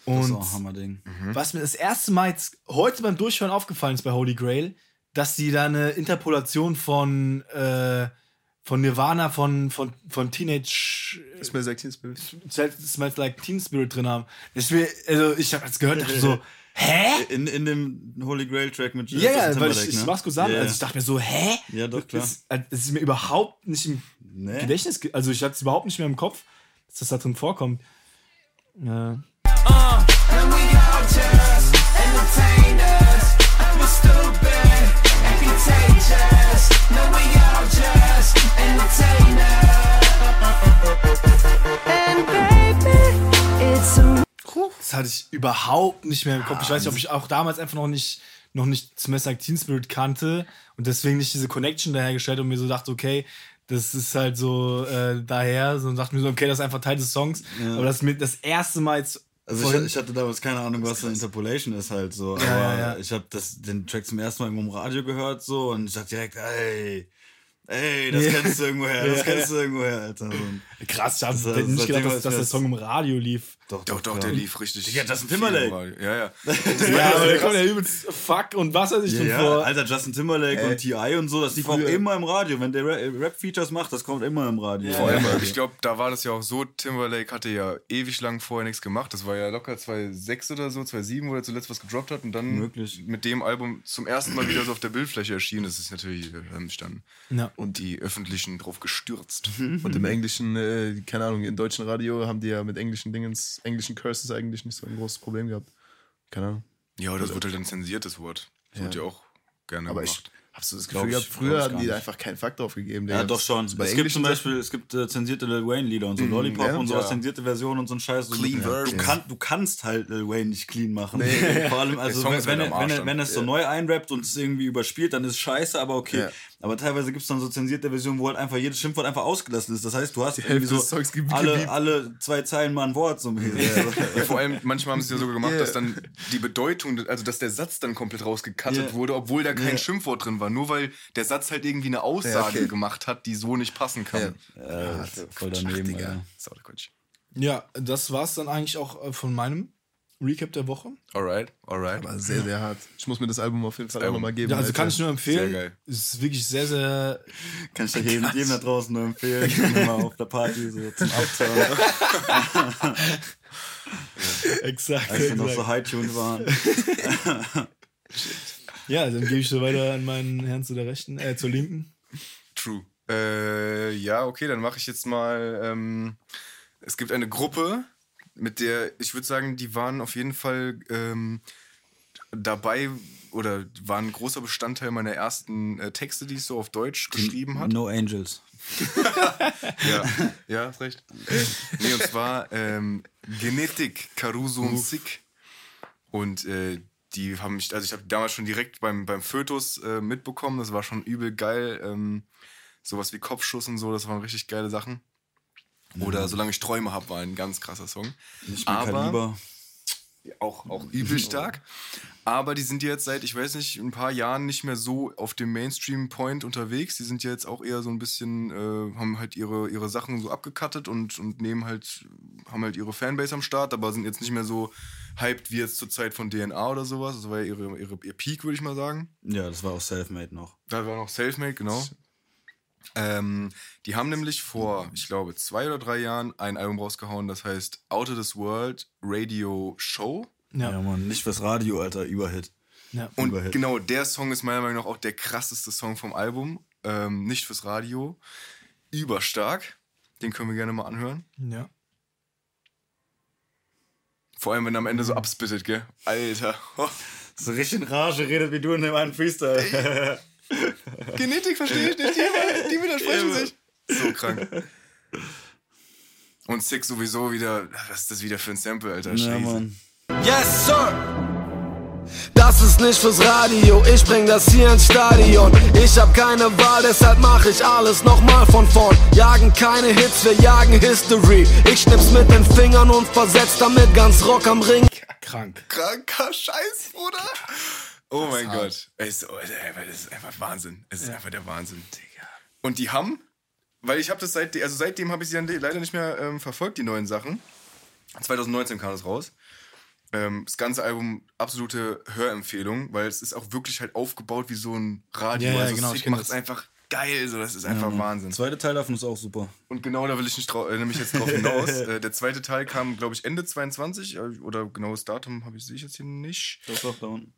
Das ist Und auch ein Hammerding. Was mir das erste Mal jetzt heute beim Durchhören aufgefallen ist bei Holy Grail, dass die da eine Interpolation von, äh, von Nirvana, von, von, von Teenage Das ist mir sagt Teen Spirit. Smells Like Teen Spirit drin haben. Das mir, also ich habe das gehört dachte so, hä? In, in dem Holy Grail Track mit Ja, ja, weil ich, Timberlake, ich ne? mach's kurz an. Ja, ja. Also ich dachte mir so, hä? Ja, doch, klar. Das, das ist mir überhaupt nicht im Nee. Gedächtnis, ge- also ich hatte es überhaupt nicht mehr im Kopf, dass das da drin vorkommt. Ja. And we all just entertainers. And we're stupid and contagious. No, we all just entertainers. And baby, überhaupt nicht mehr im Kopf. Ich weiß nicht, ob ich auch damals einfach noch nicht, noch nicht Smash Like Teen Spirit kannte und deswegen nicht diese Connection dahergestellt und mir so dachte, okay, das ist halt so äh, daher, so und dachte mir so, okay, das ist einfach Teil des Songs. Aber das ist mir das erste Mal jetzt. Also ich, ich hatte damals keine Ahnung, was eine Interpolation ist halt so. Ja, aber ja, ja. ich habe den Track zum ersten Mal irgendwo im Radio gehört so und ich dachte direkt, ey, ey, das kennst du irgendwoher, das kennst du irgendwoher, Alter. Krass, ich habe Das- nicht gedacht, dass, dass der. Song im Radio lief. Doch, Doch, doch, der lief richtig. Digga, Justin Timberlake. Ja, ja. Ja, aber der kommt ja übelst Fuck und was weiß ich denn Ja, vor. Alter, Justin Timberlake und T.I. und so, das lief auch Früher. immer im Radio. Wenn der Ra- Rap-Features macht, das kommt immer im Radio. Vor allem, ich glaube, da war das ja auch so, Timberlake hatte ja ewig lang vorher nichts gemacht. Das war ja locker 2006 oder so, 2007, wo er zuletzt was gedroppt hat und dann Möglich. mit dem Album zum ersten Mal wieder so auf der Bildfläche erschienen. Das ist natürlich, äh, haben sich dann Ja. und die Öffentlichen drauf gestürzt. Und im englischen, äh, keine Ahnung, im deutschen Radio haben die ja mit englischen Dingens, englischen Curses eigentlich nicht so ein großes Problem gehabt. Keine Ahnung. Ja, das wird halt dann zensiert, das Wort. Das wird ja auch gerne Aber ich gemacht. habe so das Gefühl ich- gehabt, früher ich gar die nicht. einfach keinen Fakt drauf gegeben. Ja, doch schon. Bei es gibt zum Beispiel, es gibt äh, zensierte Lil Wayne-Lieder und so Lollipop ja. und so Ja. zensierte Version und so ein Scheiß. Clean du, Version. du, kann, du kannst halt Lil Wayne nicht clean machen. Vor allem, also wenn, wenn, halt er, wenn, wenn er es so neu einrappt und es irgendwie überspielt, dann ist es scheiße, aber okay. Ja. Aber teilweise gibt es dann so zensierte Versionen, wo halt einfach jedes Schimpfwort einfach ausgelassen ist. Das heißt, du hast irgendwie Hälfte so alle, alle zwei Zeilen mal ein Wort. So Ja, vor allem, manchmal haben sie es ja sogar gemacht, Ja. dass dann die Bedeutung, also dass der Satz dann komplett rausgekattet Ja. wurde, obwohl da kein Ja. Schimpfwort drin war. Nur weil der Satz halt irgendwie eine Aussage Ja, okay. gemacht hat, die so nicht passen kann. Ja, voll daneben, Digga. Alter. Sau der Quatsch. Ja, das war's dann eigentlich auch äh, von meinem Recap der Woche. Alright, alright. Aber sehr, sehr hart. Ich muss mir das Album auf jeden Fall auch Album. nochmal geben. Ja, also Alter. kann ich nur empfehlen. Sehr geil. Es ist wirklich sehr, sehr. Kann ich dir jedem, jedem da draußen nur empfehlen. mal auf der Party so zum Abtören. Exakt. Als wir noch so high-tuned waren. Ja, dann gebe ich so weiter an meinen Herrn zu der rechten, äh, zur linken. True. Äh, ja, okay, dann mache ich jetzt mal. Ähm, es gibt eine Gruppe, mit der ich würde sagen, die waren auf jeden Fall ähm, dabei oder waren ein großer Bestandteil meiner ersten äh, Texte, die ich so auf Deutsch geschrieben habe. No Angels. Ja, ja, hast recht. Nee, und zwar ähm, Genetik, Caruso und Sick. Und äh, die haben mich, also ich habe damals schon direkt beim, beim Fötus äh, mitbekommen, das war schon übel geil. Ähm, sowas wie Kopfschuss und so, das waren richtig geile Sachen. Oder Solange ich Träume habe, war ein ganz krasser Song. Nicht mehr Aber- Kaliber. Auch, auch übel stark. Aber die sind jetzt seit, ich weiß nicht, ein paar Jahren nicht mehr so auf dem Mainstream-Point unterwegs. Die sind ja jetzt auch eher so ein bisschen, äh, haben halt ihre, ihre Sachen so abgekattet und, und nehmen halt, haben halt ihre Fanbase am Start, aber sind jetzt nicht mehr so hyped wie jetzt zur Zeit von DNA oder sowas. Das war ja ihre, ihre, ihr Peak, würde ich mal sagen. Ja, das war auch Selfmade noch. Da war noch Selfmade, genau. Ähm, die haben nämlich vor, ich glaube, zwei oder drei Jahren ein Album rausgehauen, das heißt Out of This World Radio Show. Ja, Ja. Mann, nicht fürs Radio, Alter, Überhit. ja. Und Überhit. genau, der Song ist meiner Meinung nach auch der krasseste Song vom Album. Ähm, nicht fürs Radio. Überstark. Den können wir gerne mal anhören. ja. Vor allem, wenn er am Ende so abspittet, gell? Alter. So richtig in Rage redet wie du in dem einen Freestyle. Genetik verstehe ich nicht. Die, widersprechen sich. So krank. Und Sick sowieso wieder. Was ist das wieder für ein Sample, Alter? ja, Scheiße. Mann. Yes, Sir. Das ist nicht fürs Radio, ich bring das hier ins Stadion. Ich hab keine Wahl, deshalb mach ich alles nochmal von vorn. Jagen keine Hits, wir jagen History. Ich schnips mit den Fingern und versetz damit ganz Rock am Ring. Krank. Kranker Scheiß, Bruder. Oh mein Gott. Ey, so, Alter, das ist einfach Wahnsinn. Es ist einfach der Wahnsinn. Und die haben, weil ich habe das seit, also seitdem habe ich sie dann leider nicht mehr ähm, verfolgt, die neuen Sachen. 2019 kam das raus. Ähm, das ganze Album absolute Hörempfehlung, weil es ist auch wirklich halt aufgebaut wie so ein Radio. Ja, ja, also genau, ich macht es einfach geil, so das ist einfach Wahnsinn. Zweite Teil davon ist auch super. Und genau da will ich nicht äh, nämlich jetzt drauf hinaus. äh, der zweite Teil kam, glaube ich, Ende 22 äh, oder genaues Datum habe ich sehe ich jetzt hier nicht. Doch, doch, da unten.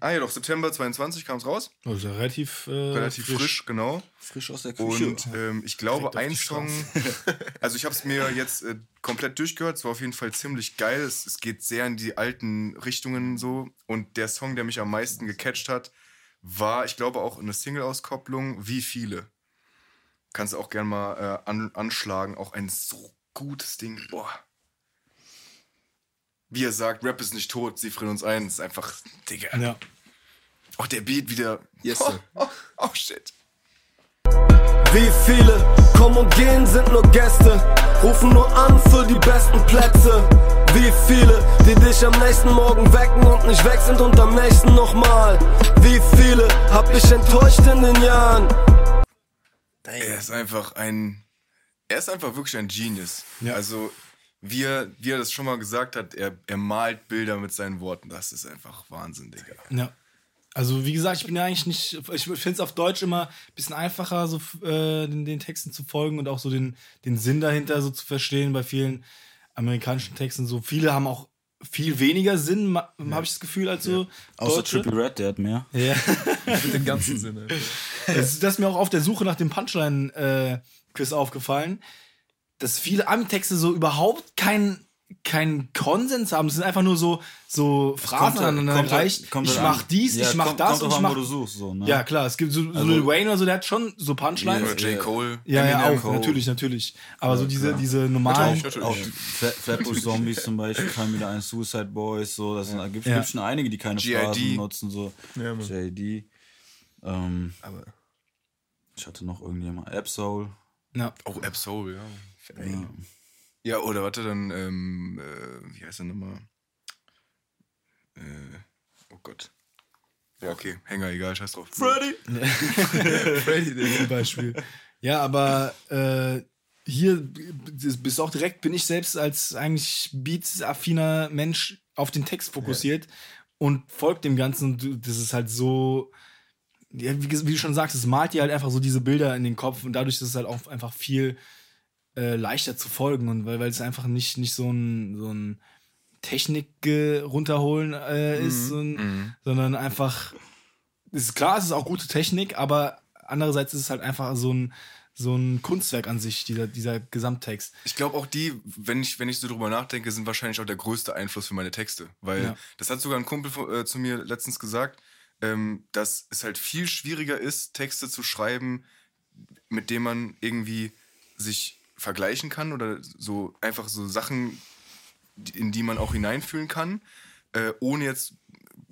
Ah ja, doch, September 22 kam es raus. Also relativ, äh, Relativ frisch, genau. Frisch aus der Küche. Und ähm, ich glaube, ein Song, also ich habe es mir jetzt äh, komplett durchgehört, es war auf jeden Fall ziemlich geil. Es, es geht sehr in die alten Richtungen so. Und der Song, der mich am meisten gecatcht hat, war, ich glaube, auch eine Single-Auskopplung, Wie viele. Kannst du auch gern mal äh, an, anschlagen. Auch ein so gutes Ding. Boah. Wie er sagt, Rap ist nicht tot, sie frieren uns ein. Das ist einfach, Digga. Ja. Auch der Beat wieder. Yes, oh, sir. oh, oh, shit. Wie viele kommen und gehen, sind nur Gäste. Rufen nur an für die besten Plätze. Wie viele, die dich am nächsten Morgen wecken und nicht weg sind und am nächsten nochmal. Wie viele hab ich enttäuscht in den Jahren? Er ist einfach ein. Er ist einfach wirklich ein Genius. Also, wie er, wie er das schon mal gesagt hat, er, er malt Bilder mit seinen Worten. Das ist einfach Wahnsinn, Digga. Ja. Also wie gesagt, ich bin ja eigentlich nicht, ich finde es auf Deutsch immer ein bisschen einfacher, so äh, den, den Texten zu folgen und auch so den, den Sinn dahinter so zu verstehen bei vielen amerikanischen Texten. So viele haben auch viel weniger Sinn, ja. habe ich das Gefühl, als so Außer Deutsche. Triple Red, der hat mehr. Ja. Mit dem ganzen Sinne. das, das ist mir auch auf der Suche nach dem Punchline-Quiz aufgefallen, dass viele Ami-Texte so überhaupt keinen keinen Konsens haben. Es sind einfach nur so, so Phrasen halt- aneinander kommt halt- gereicht. kommt ich halt mach an. dies, Ja, ich mach kommt- das kommt und ich an, mach. wo du suchst, so, ne? Ja, klar, es gibt so, so Also- Lil Wayne oder so, der hat schon so Punchlines. Oder J. Cole. Ja, ja, auch, natürlich, natürlich. Aber so diese, diese normalen. Natürlich, Auch natürlich. Flat- Flatbush Zombies zum Beispiel, fallen wieder ein Suicide Boys, so, das sind, gibt, Ja. gibt schon einige, die keine G.I.D.. Phrasen nutzen, so. Ja. JD. Ähm, Aber ich hatte noch irgendjemand, Absol. Ja. Oh, Absol, ja. Ja. ja, oder warte, dann, ähm, äh, wie heißt der nochmal? Äh, oh Gott. Ja, okay, Hänger, egal, scheiß drauf. Freddy! zum Beispiel. Ja, aber äh, hier bist auch direkt, bin ich selbst als eigentlich beats-affiner Mensch auf den Text fokussiert und folgt dem Ganzen. Und Das ist halt so, ja, wie, wie du schon sagst, es malt dir halt einfach so diese Bilder in den Kopf und dadurch ist es halt auch einfach viel äh, leichter zu folgen und weil, weil es einfach nicht, nicht so ein, so ein Technik runterholen äh, ist, so ein, sondern einfach ist klar, es ist auch gute Technik, aber andererseits ist es halt einfach so ein, so ein Kunstwerk an sich, dieser, dieser Gesamttext. Ich glaube auch die, wenn ich, wenn ich so drüber nachdenke, sind wahrscheinlich auch der größte Einfluss für meine Texte. Weil Ja. das hat sogar ein Kumpel äh, zu mir letztens gesagt, ähm, dass es halt viel schwieriger ist, Texte zu schreiben, mit denen man irgendwie sich vergleichen kann oder so einfach so Sachen, in die man auch hineinfühlen kann, äh, ohne jetzt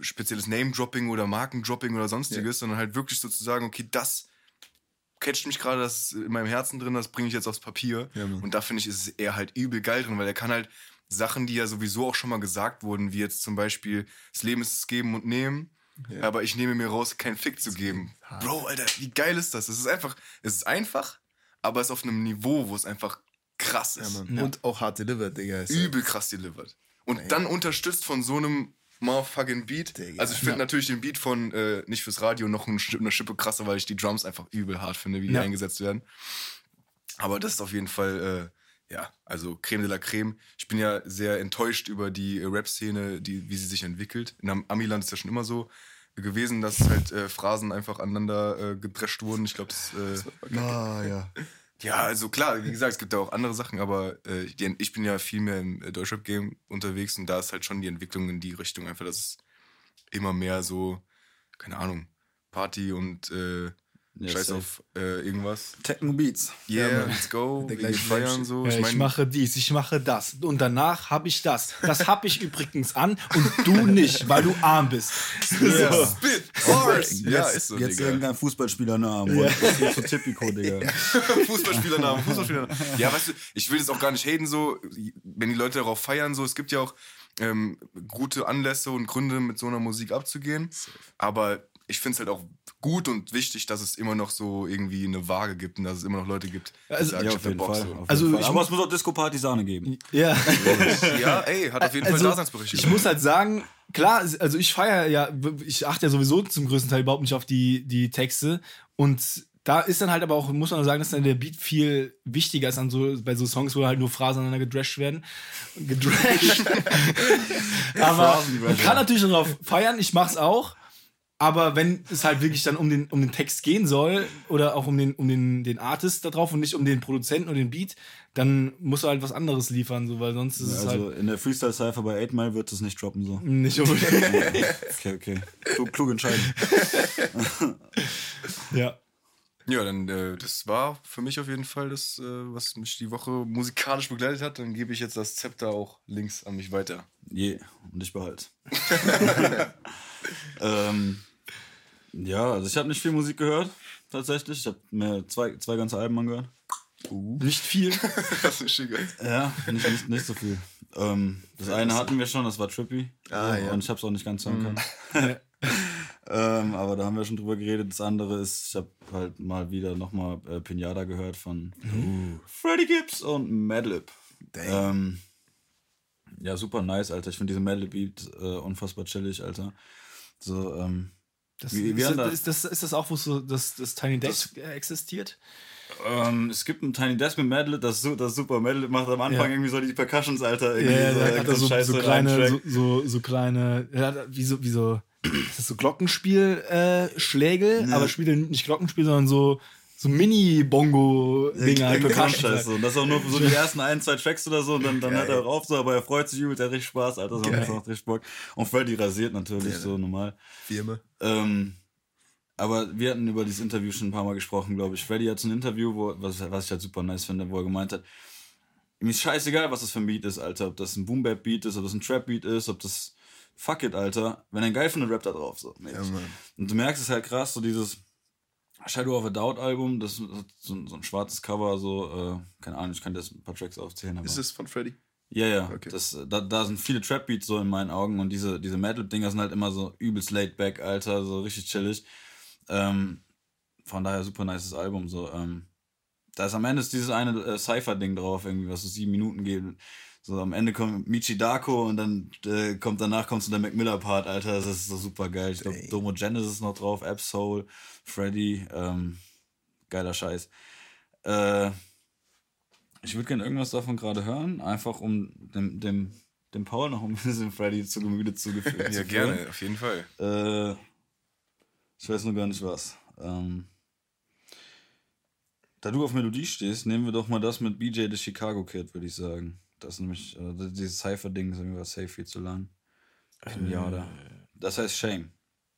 spezielles Name-Dropping oder Markendropping oder sonstiges, sondern halt wirklich so zu sagen, okay, das catcht mich gerade, das ist in meinem Herzen drin, das bringe ich jetzt aufs Papier. Ja, und da finde ich, ist er halt übel geil drin, weil er kann halt Sachen, die ja sowieso auch schon mal gesagt wurden, wie jetzt zum Beispiel, das Leben ist es geben und nehmen, aber ich nehme mir raus, keinen Fick zu geben. Bro, Alter, wie geil ist das? Es ist einfach, es ist einfach, aber es ist auf einem Niveau, wo es einfach krass ja, ist. Mann. Und auch hart delivered, Digga. Ist Übel krass delivered. Und dann unterstützt von so einem motherfucking Beat. Digga. Also ich finde natürlich den Beat von äh, nicht fürs Radio noch eine Schippe krasser, weil ich die Drums einfach übel hart finde, wie die Ja. eingesetzt werden. Aber das ist auf jeden Fall, äh, ja, also Creme de la Creme. Ich bin ja sehr enttäuscht über die äh, Rap-Szene, die, wie sie sich entwickelt. In Am- Amiland ist ja schon immer so gewesen, dass halt äh, Phrasen einfach aneinander äh, gedrescht wurden. Ich glaube, das, äh, Ah, ja. ja, also klar, wie gesagt, es gibt da auch andere Sachen, aber äh, die, ich bin ja viel mehr im äh, Deutschrap-Game unterwegs und da ist halt schon die Entwicklung in die Richtung einfach, dass es immer mehr so, keine Ahnung, Party und äh, Ja, Scheiß safe. auf äh, irgendwas. Techno Beats. Yeah, let's go, Der wir feiern so. Ja, ich, mein- mache dies, ich mache das und danach habe ich das. Das habe ich übrigens an und du nicht, weil du arm bist. Yeah. Spit, Bars. ja, jetzt, ist so, Jetzt Digga. irgendein Fußballspielernamen. Ja. Das ist so typico, Digga. Fußballspielernamen, Fußballspielernamen. Ja, weißt du, ich will das auch gar nicht haten, so, wenn die Leute darauf feiern, so, es gibt ja auch ähm, gute Anlässe und Gründe, mit so einer Musik abzugehen. Aber ich finde es halt auch gut und wichtig, dass es immer noch so irgendwie eine Waage gibt und dass es immer noch Leute gibt, die Also- sagen, Ja, ich auf jeden Bock Fall. so. Auf Also jeden Fall. ich Aber muss- es muss auch Disco-Party-Sahne geben. Ja. Ja, ey, hat auf jeden Fall Also, Daseinsberechtigung. Ich muss halt sagen, klar, also ich feiere ja, ich achte ja sowieso zum größten Teil überhaupt nicht auf die, die Texte. Und da ist dann halt aber auch, muss man sagen, dass dann der Beat viel wichtiger ist an so, bei so Songs, wo halt nur Phrasen aneinander gedrescht werden. Gedrescht. aber man kann natürlich darauf feiern, ich mach's auch. Aber wenn es halt wirklich dann um den, um den Text gehen soll oder auch um den, um den, den Artist da drauf und nicht um den Produzenten und den Beat, dann musst du halt was anderes liefern, so, weil sonst ist es Also halt in der Freestyle-Cypher bei 8 Mile wird es nicht droppen, so. nicht unbedingt. Okay, okay. Klug, klug entscheiden. ja. Ja, dann, äh, das war für mich auf jeden Fall das, äh, was mich die Woche musikalisch begleitet hat. Dann gebe ich jetzt das Zepter auch links an mich weiter. Je, und ich behalte. ähm, ja, also ich habe nicht viel Musik gehört, tatsächlich. Ich habe mir zwei, zwei ganze Alben angehört. Nicht viel. Das ist schick. Ja, nicht, nicht, nicht so viel. Ähm, das eine hatten wir schon, das war Trippy. Ah, ja. Und ich habe es auch nicht ganz hören können. ähm, aber da haben wir schon drüber geredet. Das andere ist, ich habe halt mal wieder nochmal äh, Pinata gehört von Freddie Gibbs und Madlib. Ähm, ja, super nice, Alter. Ich finde diese Madlib-Beat äh, unfassbar chillig, Alter. So, ähm, Das, Wie- wie ist, haben da- ist, das, ist das auch, wo so das, das Tiny Desk äh, existiert? ähm, es gibt einen Tiny Desk mit Madlib, das, ist das ist super. Madlib macht am Anfang Ja. irgendwie so die Percussions, Alter. Irgendwie Ja, so, da hat er irgendeinen so, so so kleine, so, so, so kleine, ja, wie so, wie so, ist das so Glockenspiel-Schläge, äh, Schläge, aber spielt nicht Glockenspiel, sondern so, so Mini-Bongo-Dinger. halt. Scheiß so. Und das auch nur für so die ersten ein, zwei Tracks oder so. Und dann, dann hat er auch auf so, aber er freut sich übel, der hat richtig Spaß, Alter. Das macht richtig Bock. Und Freddy rasiert natürlich, Ja, so normal. Immer. Ähm, aber wir hatten über dieses Interview schon ein paar Mal gesprochen, glaube ich. Freddy hat so ein Interview, wo, was, was ich halt super nice finde, wo er gemeint hat, ihm ist scheißegal, was das für ein Beat ist, Alter. Ob das ein Boom-Bap-Beat ist, ob das ein Trap-Beat ist, ob das fuck it, Alter. Wenn ein geil findet, rappt er drauf. So. Ja. Und du merkst es halt krass, so dieses Shadow of a Doubt Album, das hat so, ein- so ein schwarzes Cover, so, äh, keine Ahnung, ich kann das ein paar Tracks aufzählen. Ist es von Freddy? ja, ja, Okay. das, da, da sind viele Trap-Beats so in meinen Augen und diese, diese Metal-Dinger sind halt immer so übelst laid back, Alter, so richtig chillig. Ähm, von daher super nices Album, so, ähm, da ist am Ende ist dieses eine äh, Cypher-Ding drauf, irgendwie, was so sieben Minuten geht. So, am Ende kommt Michi Darko und dann äh, kommt danach kommt so der Mac Miller-Part, Alter, das ist so super geil. Ich glaube. Domo Genesis noch drauf, Absol, Freddy, ähm, geiler Scheiß. Äh, ich würde gerne irgendwas davon gerade hören, einfach um dem, dem, dem Paul noch ein bisschen Freddy zu Gemüte zu geführt Ja, gerne, auf jeden Fall. Äh, ich weiß nur gar nicht was. Ähm, da du auf Melodie stehst, nehmen wir doch mal das mit BJ the Chicago Kid, würde ich sagen. Das ist nämlich, äh, dieses Cypher-Ding ist irgendwie safe viel zu lang. Ja, oder? Das heißt Shame.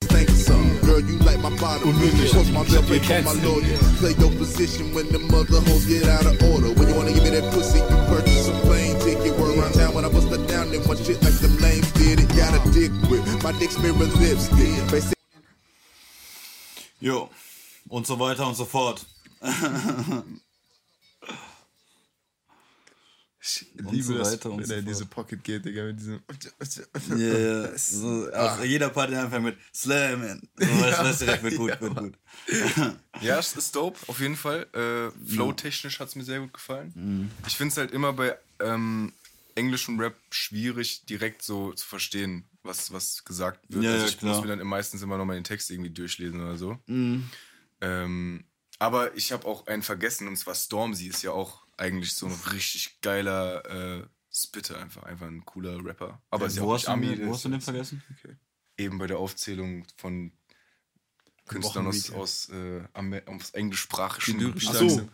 Thank you, son. Girl, you like my bottom. Unmöglich. Post my for kennt's my lawyer. Play your position when the mother hoes get out of order. When you wanna give me that pussy, you purchase a plane ticket. Word around town when I bust her down, then one shit like them lames did it. Got a dick with my dick's mirror lipstick. Say Jo. Und so weiter und so fort. Ich liebe so das, wenn so er in diese. Pocket geht, Digga, mit diesem... Ja, yeah, so, auch jeder Part der anfängt mit Slammin. So, weißt du, direkt wird gut, wird gut. Ja, es ist dope, auf jeden Fall. Äh, Flow-technisch hat es mir sehr gut gefallen. Ich finde es halt immer bei ähm, englischem Rap schwierig, direkt so zu verstehen, was, was gesagt wird. Ja, also ja, ich muss mir dann meistens immer noch mal den Text irgendwie durchlesen oder so. Ähm, aber ich habe auch einen vergessen, und zwar Stormzy ist ja auch eigentlich so ein richtig geiler äh, Spitter, einfach, einfach ein cooler Rapper. Aber ja wo, hast Ami. den- wo hast du den vergessen? Eben bei der Aufzählung von Künstlern aus, aus, äh, aus englischsprachigen Gebieten, sind.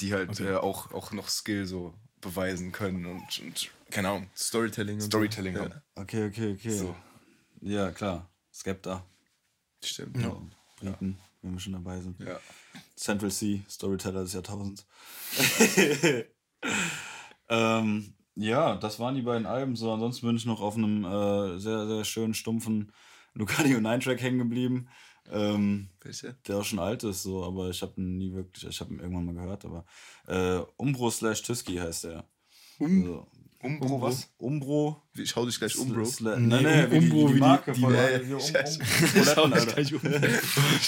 die halt äh, auch, auch noch Skill so beweisen können und, und keine Ahnung, Storytelling. Storytelling so. Okay, okay, okay. So. Ja, klar. Skepta. Stimmt. Ja. Briten, wenn wir schon dabei sind. Ja. Central C, Storyteller des Jahrtausends. ähm, ja, das waren die beiden Alben. So, ansonsten bin ich noch auf einem äh, sehr, sehr schönen, stumpfen Lucadio 9-Track hängen geblieben. Ähm, Welche? der auch schon alt ist, so, aber ich habe ihn nie wirklich, ich habe ihn irgendwann mal gehört, aber äh, Umbro slash Tüski heißt er. Um, Umbro, was? Umbro. Wie- Ich hau dich gleich um, Bro. Sla Nee, nee, nee, Um- wie die, Umbro die die- Marke die- von Ja, hier um, um, ich,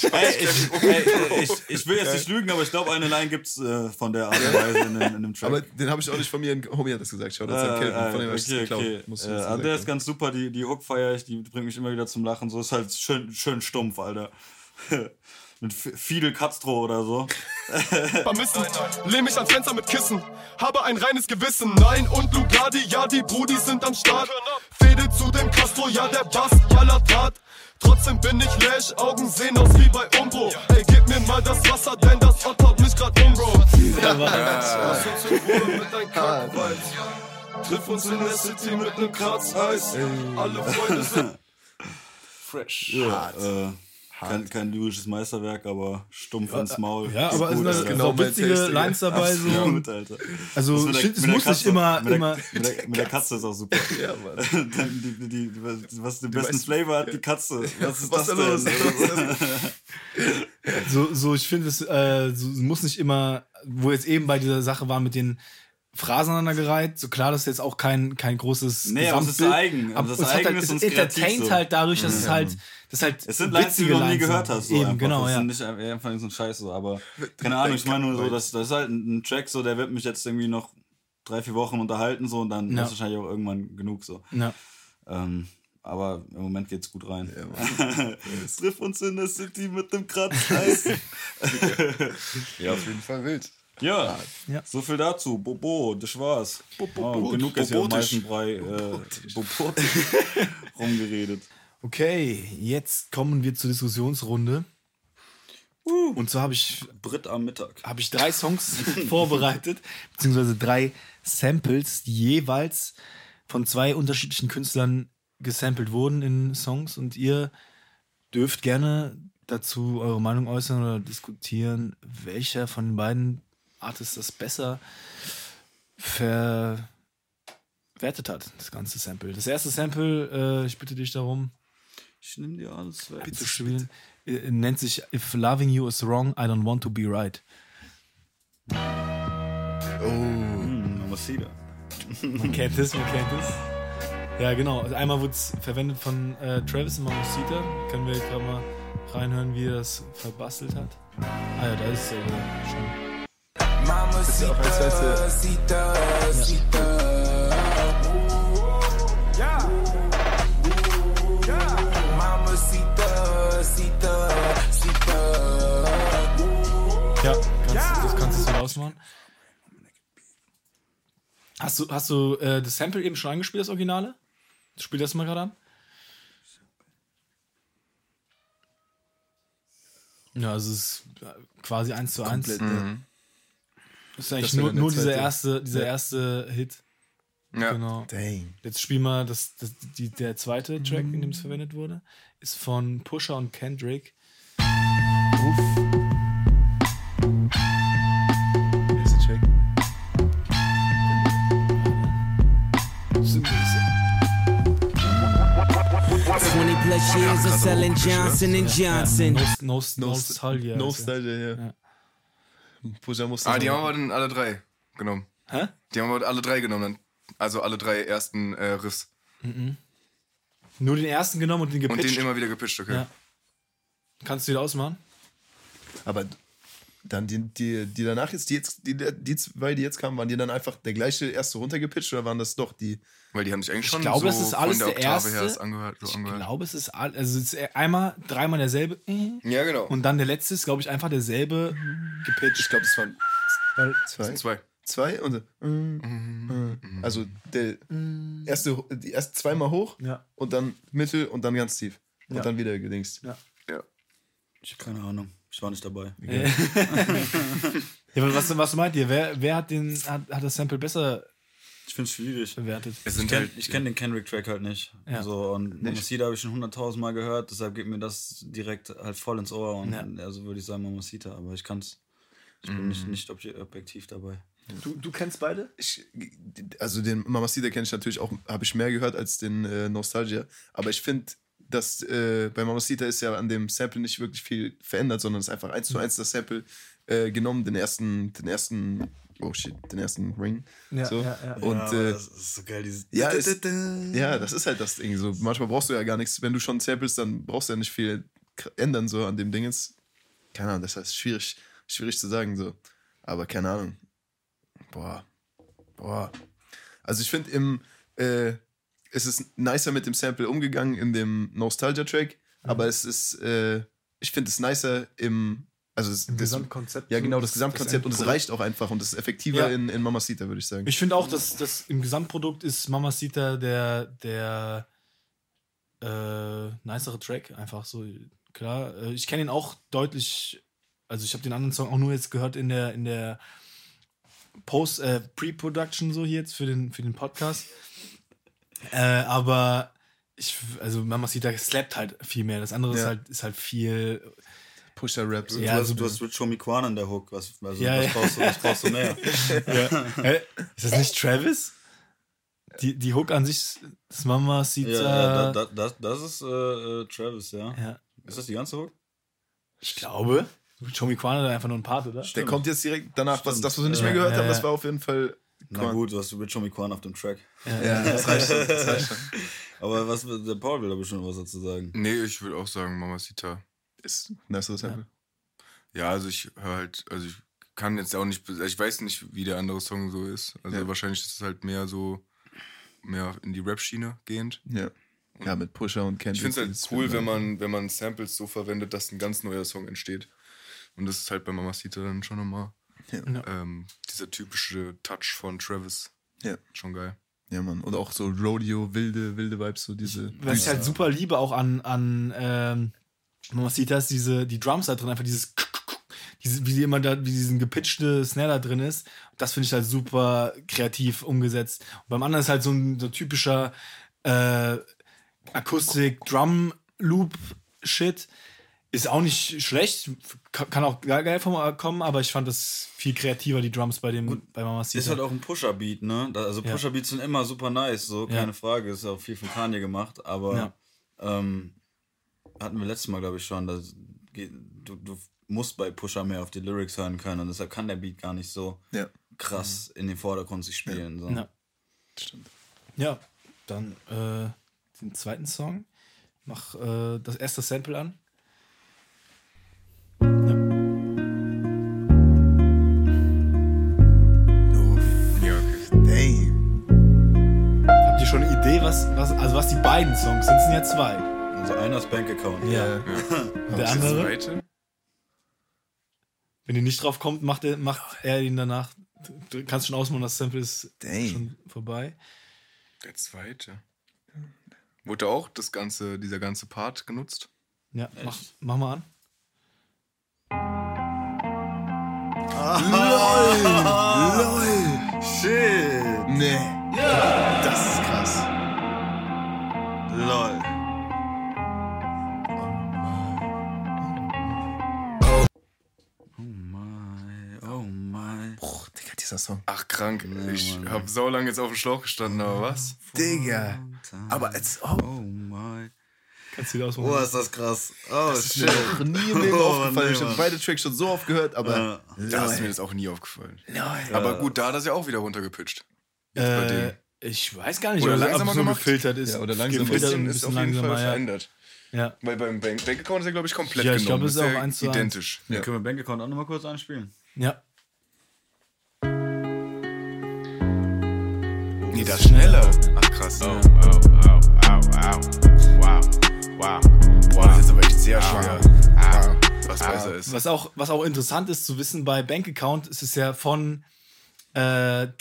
ey, ich, ich will jetzt nicht lügen, aber ich glaube, eine Line gibt's äh, von der Art und Weise in, dem- in dem Track. Aber den habe ich auch nicht von mir, Homie hat das gesagt. Schau, das ist Äh, ein Kelvin, von dem äh, okay, okay. Musst Äh, also der ist ganz super, die, die Hook feier ich, die bringt mich immer wieder zum Lachen. So ist halt schön, schön stumpf, Alter. Mit Fidel Castro oder so. vermissen. Lehn mich ans Fenster mit Kissen, habe ein reines Gewissen. Nein und Lugardi, ja, die Brudis sind am Start. Fede zu dem Castro, ja, der Bass ballert hart. Trotzdem bin ich läsch, Augen sehen aus wie bei Umbro. Ey, gib mir mal das Wasser, denn das Ott haut mich grad um, Bro. Lass uns in Ruhe mit deinem. Triff uns in der City mit nem Kratzeis. Alle Freunde sind fresh. Ja, äh, kein, kein lyrisches Meisterwerk, aber stumpf ins Maul. Ja, aber es sind da genau witzige. Lines dabei. So. Absolut, Alter. Also ich der- finde, es muss nicht immer, mit der, immer Mit der, mit der Katze ist auch super. Ja, Mann. Dann die, die, die, was, den besten weißt- Flavor hat, die Katze. Was ist Was das denn? so, so ich finde, es äh, so, es muss nicht immer, wo jetzt eben bei dieser Sache war mit den Phrasen aneinandergereiht, so klar, das ist jetzt auch kein, kein großes Nee, aber es ist Gesamtbild, eigen. Aber das es Eigen halt, ist es uns entertaint so. halt dadurch, dass es halt, das halt Es sind Lines, die du noch nie gehört hast. So Eben, einfach. genau, das ja. sind nicht einfach so ein Scheiß so, aber keine Ahnung, ich meine nur so, das, das ist halt ein, Track so, der wird mich jetzt irgendwie noch drei, vier Wochen unterhalten so und dann Ja. ist wahrscheinlich auch irgendwann genug so. Ja. Ähm, aber im Moment geht's gut rein. Triff uns in der City mit dem Kratzkreis. Ja, auf jeden Fall wild. Ja, Ja. so viel dazu. Bobo, das war's. Oh, genug ist hier um Meißenbrei äh, Bobotisch rumgeredet. Okay, jetzt kommen wir zur Diskussionsrunde. Und zwar habe ich, Brit am Mittag. habe ich drei Songs vorbereitet, beziehungsweise drei Samples, die jeweils von zwei unterschiedlichen Künstlern gesampelt wurden in Songs. Und ihr dürft gerne dazu eure Meinung äußern oder diskutieren, welcher von den beiden Artists das besser verwertet hat, das ganze Sample. Das erste Sample, äh, ich bitte dich darum, Ich nehme dir alles weg. zu spielen, äh, nennt sich If Loving You is Wrong, I Don't Want to Be Right. Hm, Mamacita. Man kennt es, man kennt es. Ja, genau. Also einmal wurde es verwendet von äh, Travis und Mamacita. Können wir gerade mal reinhören, wie er das verbastelt hat. Ah ja, da ist es ja wieder schon. Das ist ja auch eins der Ja, kannst, das kannst du so ausmachen. Hast du, hast du äh, das Sample eben schon angespielt, das Originale? Spiel das mal gerade an. Ja, also es ist äh, quasi eins zu eins. Komplett, ja. Das ist eigentlich Das nur, der nur dieser erste, dieser erste Hit. Ja. Genau. Dang. Jetzt spielen wir das, das, die, der zweite Track, in dem es verwendet wurde, ist von Pusha und Kendrick. Uff. Hier ist der Track. Sind- 20 plus years of selling Johnson and Johnson. No, no, Nostalgia. No ja. Nostalgia, ja. Ja. Pusha musste Ah, die haben wir dann alle drei genommen. Hä? Die haben wir alle drei genommen. Dann. Also alle drei ersten äh, Riffs. Nur den ersten genommen und den Und gepitcht. den immer wieder gepitcht, okay. Ja. Kannst du wieder ausmachen? Aber dann die, die, die danach jetzt, die jetzt, die, die zwei, die jetzt kamen, waren die dann einfach der gleiche erste runtergepitcht oder waren das doch die? Weil die haben sich eigentlich schon glaube, so das ist alles von der der Oktave her erste. das angehört. So Ich angehört. glaube, es ist all, also es ist einmal dreimal derselbe äh, Ja, genau. und dann der letzte ist, glaube ich, einfach derselbe gepitcht. Ich glaube, es waren zwei. Zwei. Zwei und so. mm, mm. Also der erste, die erst zweimal hoch Ja. und dann mittel und dann ganz tief. Und Ja. dann wieder gedingst. Ja. Ja. Ich habe keine Ahnung. Ich war nicht dabei. Ja, aber was, was meint ihr? Wer, wer hat, den, hat, hat das Sample besser Ich finde es schwierig. bewertet? Es Ich kenne halt, kenn den Kendrick-Track halt nicht. Ja. So, und Mamacita habe ich schon 100.000 Mal gehört, deshalb geht mir das direkt halt voll ins Ohr. Und Ja. also würde ich sagen Mamacita, aber ich kann's. Ich bin nicht, nicht obje- objektiv dabei. Du, du kennst beide? Ich, also den Mamacita kenne ich natürlich auch, habe ich mehr gehört als den äh, Nostalgia. Aber ich finde, dass äh, bei Mamacita ist ja an dem Sample nicht wirklich viel verändert, sondern es ist einfach eins zu eins das Sample äh, genommen, den ersten, den ersten, oh shit, den ersten Ring. Ja, so. ja, ja. Und äh, das ist so geil, dieses. ja, ist, ja, das ist halt das Ding. So, manchmal brauchst du ja gar nichts. Wenn du schon samples, dann brauchst du ja nicht viel ändern so an dem Ding. Ist, keine Ahnung, das heißt schwierig, schwierig zu sagen so. Aber keine Ahnung. Boah, boah. Also ich finde im, äh, es ist nicer mit dem Sample umgegangen in dem Nostalgia-Track, aber es ist, äh, ich finde es nicer im, also es, Im das, Gesamtkonzept. ja genau, das Gesamtkonzept und es reicht auch einfach und es ist effektiver Ja. in, in Mamacita, würde ich sagen. Ich finde auch, dass das im Gesamtprodukt ist Mamacita der, der äh, nicere Track, einfach so. Klar, äh, ich kenne ihn auch deutlich, also ich habe den anderen Song auch nur jetzt gehört in der, in der Post, äh, Pre-Production so hier jetzt für den, für den Podcast. Äh, aber ich, also Mamacita slappt halt viel mehr. Das andere ist Ja. halt, ist halt viel. Pusher-Raps. Ja, du, hast, so- du hast Rich Homie Quan in der Hook. Was, also, Ja, was, ja. Brauchst du, was brauchst du mehr? Ist das nicht Travis? Die, die Hook an sich, das Mamacita. ja, ja, da, da, das, das ist äh, äh, Travis, ja. ja. Ist das die ganze Hook? Ich glaube. Tommy Quan hat einfach nur ein Part, oder? Der kommt jetzt direkt danach. Was, das, was wir nicht mehr gehört ja, haben, das war auf jeden Fall. Na gut, du hast Rich Homie Quan auf dem Track. Ja, das reicht schon. Das reicht schon. Aber was, der Paul will da bestimmt was dazu sagen. Nee, ich würde auch sagen Mamacita. Ist ein nice Sample. Ja, also ich höre halt, also ich kann jetzt auch nicht, ich weiß nicht, wie der andere Song so ist. Also Ja. wahrscheinlich ist es halt mehr so, mehr in die Rap-Schiene gehend. Ja. Ja, mit Pusher und Kendrick. Ich finde es halt cool, Film. wenn man, wenn man Samples so verwendet, dass ein ganz neuer Song entsteht. Und das ist halt bei Mamacita dann schon nochmal Ja. ähm, dieser typische Touch von Travis. Ja. Schon geil. Ja, Mann. Und auch so Rodeo, wilde, wilde Vibes, so diese. Was ich halt super liebe auch an, an ähm, Mamacita ist diese, die Drums da drin, einfach dieses diese, wie immer da, wie diesen gepitchte Snare da drin ist. Das finde ich halt super kreativ umgesetzt. Und beim anderen ist halt so ein so typischer äh, Akustik-Drum-Loop-Shit. Ist auch nicht schlecht, kann auch geil, geil vom- kommen, aber ich fand das viel kreativer, die Drums bei dem bei Mamacita. Ist halt auch ein Pusher-Beat, ne? Also Ja. Pusher-Beats sind immer super nice, so, Ja. keine Frage. Ist auch viel von Kanye gemacht, aber Ja. ähm, hatten wir letztes Mal, glaube ich, schon, dass du, du musst bei Pusher mehr auf die Lyrics hören können und deshalb kann der Beat gar nicht so Ja. krass in den Vordergrund sich spielen. So. Ja. Stimmt. Ja, dann äh, den zweiten Song. Mach äh, das erste Sample an. Was, was, also was die beiden Songs sind? Es sind ja zwei. Also einer ist Bank-Account. Ja. Ja. Und der andere, zweite? wenn ihr nicht drauf kommt, macht er, macht er ihn danach. Du kannst schon ausmachen, das Sample ist Dang. schon vorbei. Der zweite. Wurde auch das ganze, dieser ganze Part genutzt? Ja, mach, mach mal an. Shit! Nee. Das ist krass. Lol. Oh my, oh my. Boah, Digga, dieser Song. Ach, krank. Nee, ich Mann. habe so lange jetzt auf dem Schlauch gestanden, aber was? Digga. Aber als ob. Oh my. Kannst du ausmachen. Oh, ist das krass. Oh, Das ist mir shit. noch nie im Leben Oh, aufgefallen. nee, ich habe beide Tracks schon so oft gehört, aber. Da ist mir das auch nie aufgefallen. Nein. Aber gut, da hat er es ja auch wieder runtergepitcht. Jetzt bei dem. Ich weiß gar nicht, Oder ob er langsamer so gemacht? gefiltert ist. Ja, oder. Gefiltert Bisschen und ein ist bisschen auf jeden Fall langsamer, ja. verändert. ja. Weil beim Bank, Bank Account ist er, glaube ich, komplett Ja, ich genommen. glaube, es ist auch eins zu eins. identisch. Ja. Können wir Bank-Account auch nochmal kurz anspielen? Ja. Nee, das ist schneller. Ach, krass. Oh, oh, oh, oh, oh. Wow, wow. Boah, das ist aber echt sehr schwer. Ow. Was besser ist. Was auch, was auch interessant ist zu wissen, bei Bank Account ist es ja von äh,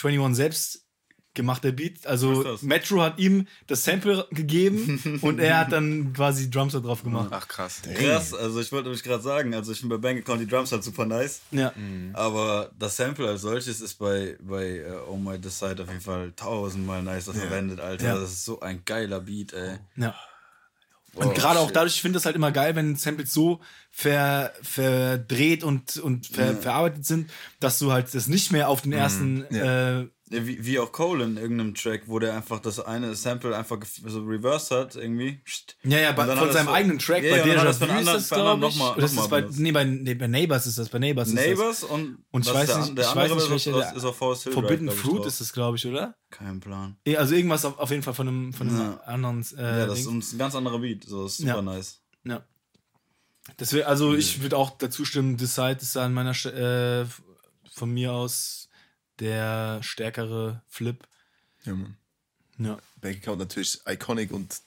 21 selbst gemachter Beat. Also? Metro hat ihm das Sample gegeben und er hat dann quasi Drums da drauf gemacht. Ach, krass. Krass, also ich wollte mich gerade sagen, also ich finde bei Bank-Account die Drums halt super nice. Ja. Aber das Sample als solches ist bei, bei äh, Oh My Side auf jeden Fall tausendmal nicer verwendet, Alter. Ja. Das ist so ein geiler Beat, ey. ja. Oh, Und gerade auch dadurch, ich finde das halt immer geil, wenn Samples so ver, verdreht und, und ver, verarbeitet sind, dass du halt das nicht mehr auf den ersten äh, Ja, wie, wie auch Cole in irgendeinem Track, wo der einfach das eine Sample einfach so reverse hat, irgendwie. Ja, ja, bei, von seinem das so- eigenen Track, Ja, bei ja, hat das für einen ist anderen- das, glaube ich. anderen noch mal- das bei, nee, bei, nee, bei Neighbors ist das, bei Neighbors ist Neighbors und, Und ich weiß der, nicht- der ich weiß andere nicht, ist, der- ist auf Forest das. Hill Forbidden Drive, Fruit ist das, glaube ich, oder? Kein Plan. Also irgendwas auf, auf jeden Fall von einem, von einem Ja. anderen äh, ja, das ist ein ganz anderer Beat. So, ist super Ja. nice. Ja. Deswegen, also ich würde auch dazu stimmen, Decide ist an meiner äh, von mir aus der stärkere Flip. Ja, Mann. Ja. Bank Account natürlich iconic und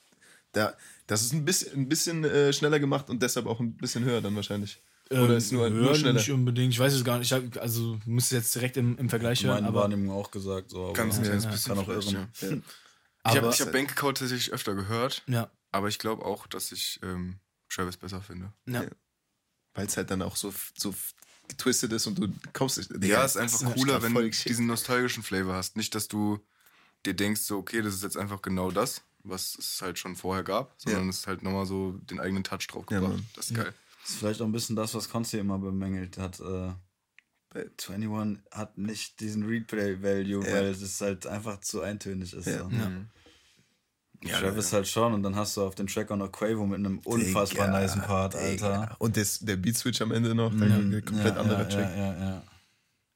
da, das ist ein bisschen, ein bisschen äh, schneller gemacht und deshalb auch ein bisschen höher dann wahrscheinlich. Oder ist nur, Ähm, nur schneller? Nicht unbedingt, ich weiß es gar nicht. Ich hab, also müsste jetzt direkt im, im Vergleich hören, Meine aber, Wahrnehmung auch gesagt. So, aber Ganz ein Ja, kleines ja, bisschen. kann auch irren. ja. Ja. Ich habe hab Bank Account tatsächlich öfter gehört, ja, aber ich glaube auch, dass ich ähm, Travis besser finde. ja. Ja. Weil es halt dann auch so, so getwistet ist und du kommst nicht. Digga, Ja, ist einfach cooler, wenn du diesen nostalgischen Flavor hast. Nicht, dass du dir denkst, so, okay, das ist jetzt einfach genau das, was es halt schon vorher gab, sondern Ja. es ist halt nochmal so den eigenen Touch drauf Ja, gebracht. Mann. das ist geil. Das ist vielleicht auch ein bisschen das, was Consti immer bemängelt hat. Äh, bei 21 hat nicht diesen Replay-Value, Ja. weil es halt einfach zu eintönig ist. Ja. So. Ja. Ja, Travis halt schon und dann hast du auf dem Track auch noch Quavo mit einem unfassbar Digga, niceen Part, Digga. Alter. Und das, der Beat-Switch am Ende noch, Mhm. der komplett Ja, anderer ja, Track. Ja, ja, ja.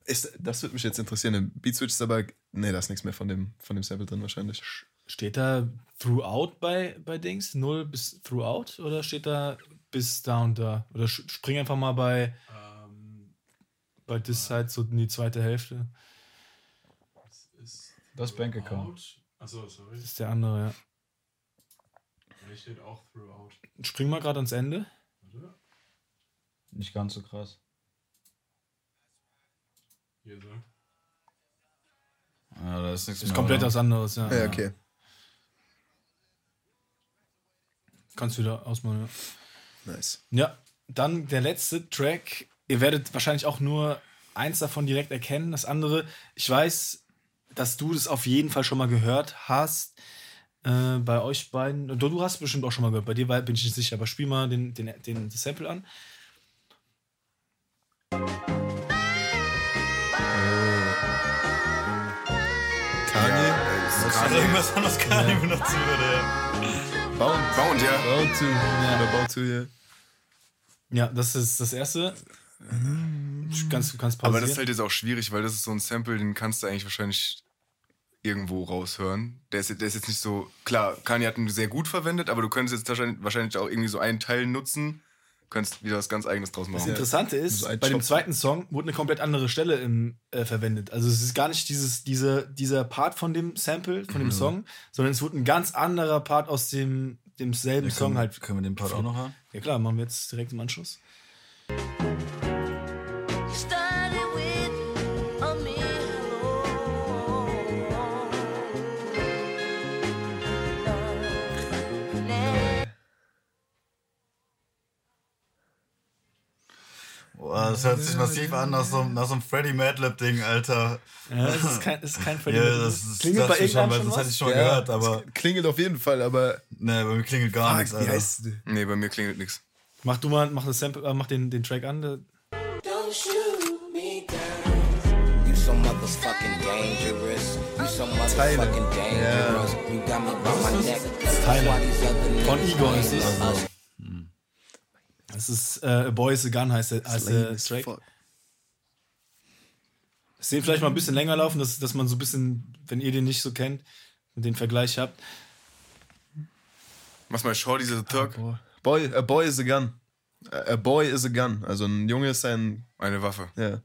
Ist, das würde mich jetzt interessieren. Der Beat-Switch ist aber, nee, da ist nichts mehr von dem, von dem Sample drin wahrscheinlich. Steht da Throughout bei, bei Dings? Null bis Throughout? Oder steht da bis da und da? Oder spring einfach mal bei, bei This Side so in die zweite Hälfte. Das Bank Account. Achso, sorry. Das ist der andere, ja. Hier steht auch throughout. Spring mal gerade ans Ende. Nicht ganz so krass. Hier so. Ja, da ist nichts Ist mehr. komplett oder? was anderes, ja. Ja, okay. Kannst du wieder ausmachen, ja. Nice. Ja, dann der letzte Track. Ihr werdet wahrscheinlich auch nur eins davon direkt erkennen. Das andere, ich weiß, dass du das auf jeden Fall schon mal gehört hast. Äh, bei euch beiden. Du, du hast bestimmt auch schon mal gehört. Bei dir bin ich nicht sicher, aber spiel mal den, den, den das Sample an. Kanye. Also irgendwas anderes kann ich benutzen würde, ja. Bound. Bound, ja. Bound to. Oder Bound to, ja. Ja, das ist das erste. Du kannst, du kannst pausieren. Aber das ist halt jetzt auch schwierig, weil das ist so ein Sample, den kannst du eigentlich wahrscheinlich irgendwo raushören. Der ist, der ist jetzt nicht so. Klar, Kanye hat ihn sehr gut verwendet, aber du könntest jetzt wahrscheinlich, wahrscheinlich auch irgendwie so einen Teil nutzen, könntest wieder was ganz Eigenes draus Das machen. Interessante ist, bei dem zweiten Song wurde eine komplett andere Stelle im, äh, verwendet. Also es ist gar nicht dieses, diese, dieser Part von dem Sample, von dem Song, sondern es wurde ein ganz anderer Part aus dem, demselben Song können, halt. Können wir den Part auch noch haben? Ja klar, machen wir jetzt direkt im Anschluss. Boah, das hört sich massiv an nach so, nach so einem Freddy Madlib-Ding, Alter. Ja, das ist kein, das ist kein Freddie Ja, das, das Klingelt bei ich schon, das hatte ich schon Ja, gehört, aber klingelt auf jeden Fall, aber. ne, bei mir klingelt gar nichts, Alter. heißt? Nee, bei mir klingelt nichts. Mach du mal, mach das Sample, äh, mach den, den Track an. der- Don't shoot me down. You so motherfucking dangerous. You so motherfucking dangerous. You got me by my neck. Tyler. Why these other Von Igor ist es. us? Das ist äh, A Boy is a Gun heißt der, heißt der Track. fuck. Das sehen vielleicht mal ein bisschen länger laufen, dass, dass man so ein bisschen, wenn ihr den nicht so kennt, den Vergleich habt. Mach mal Shorty the Turk. Boy, a boy is a gun. A a boy is a gun. Also ein Junge ist ein. Eine Waffe. Ja.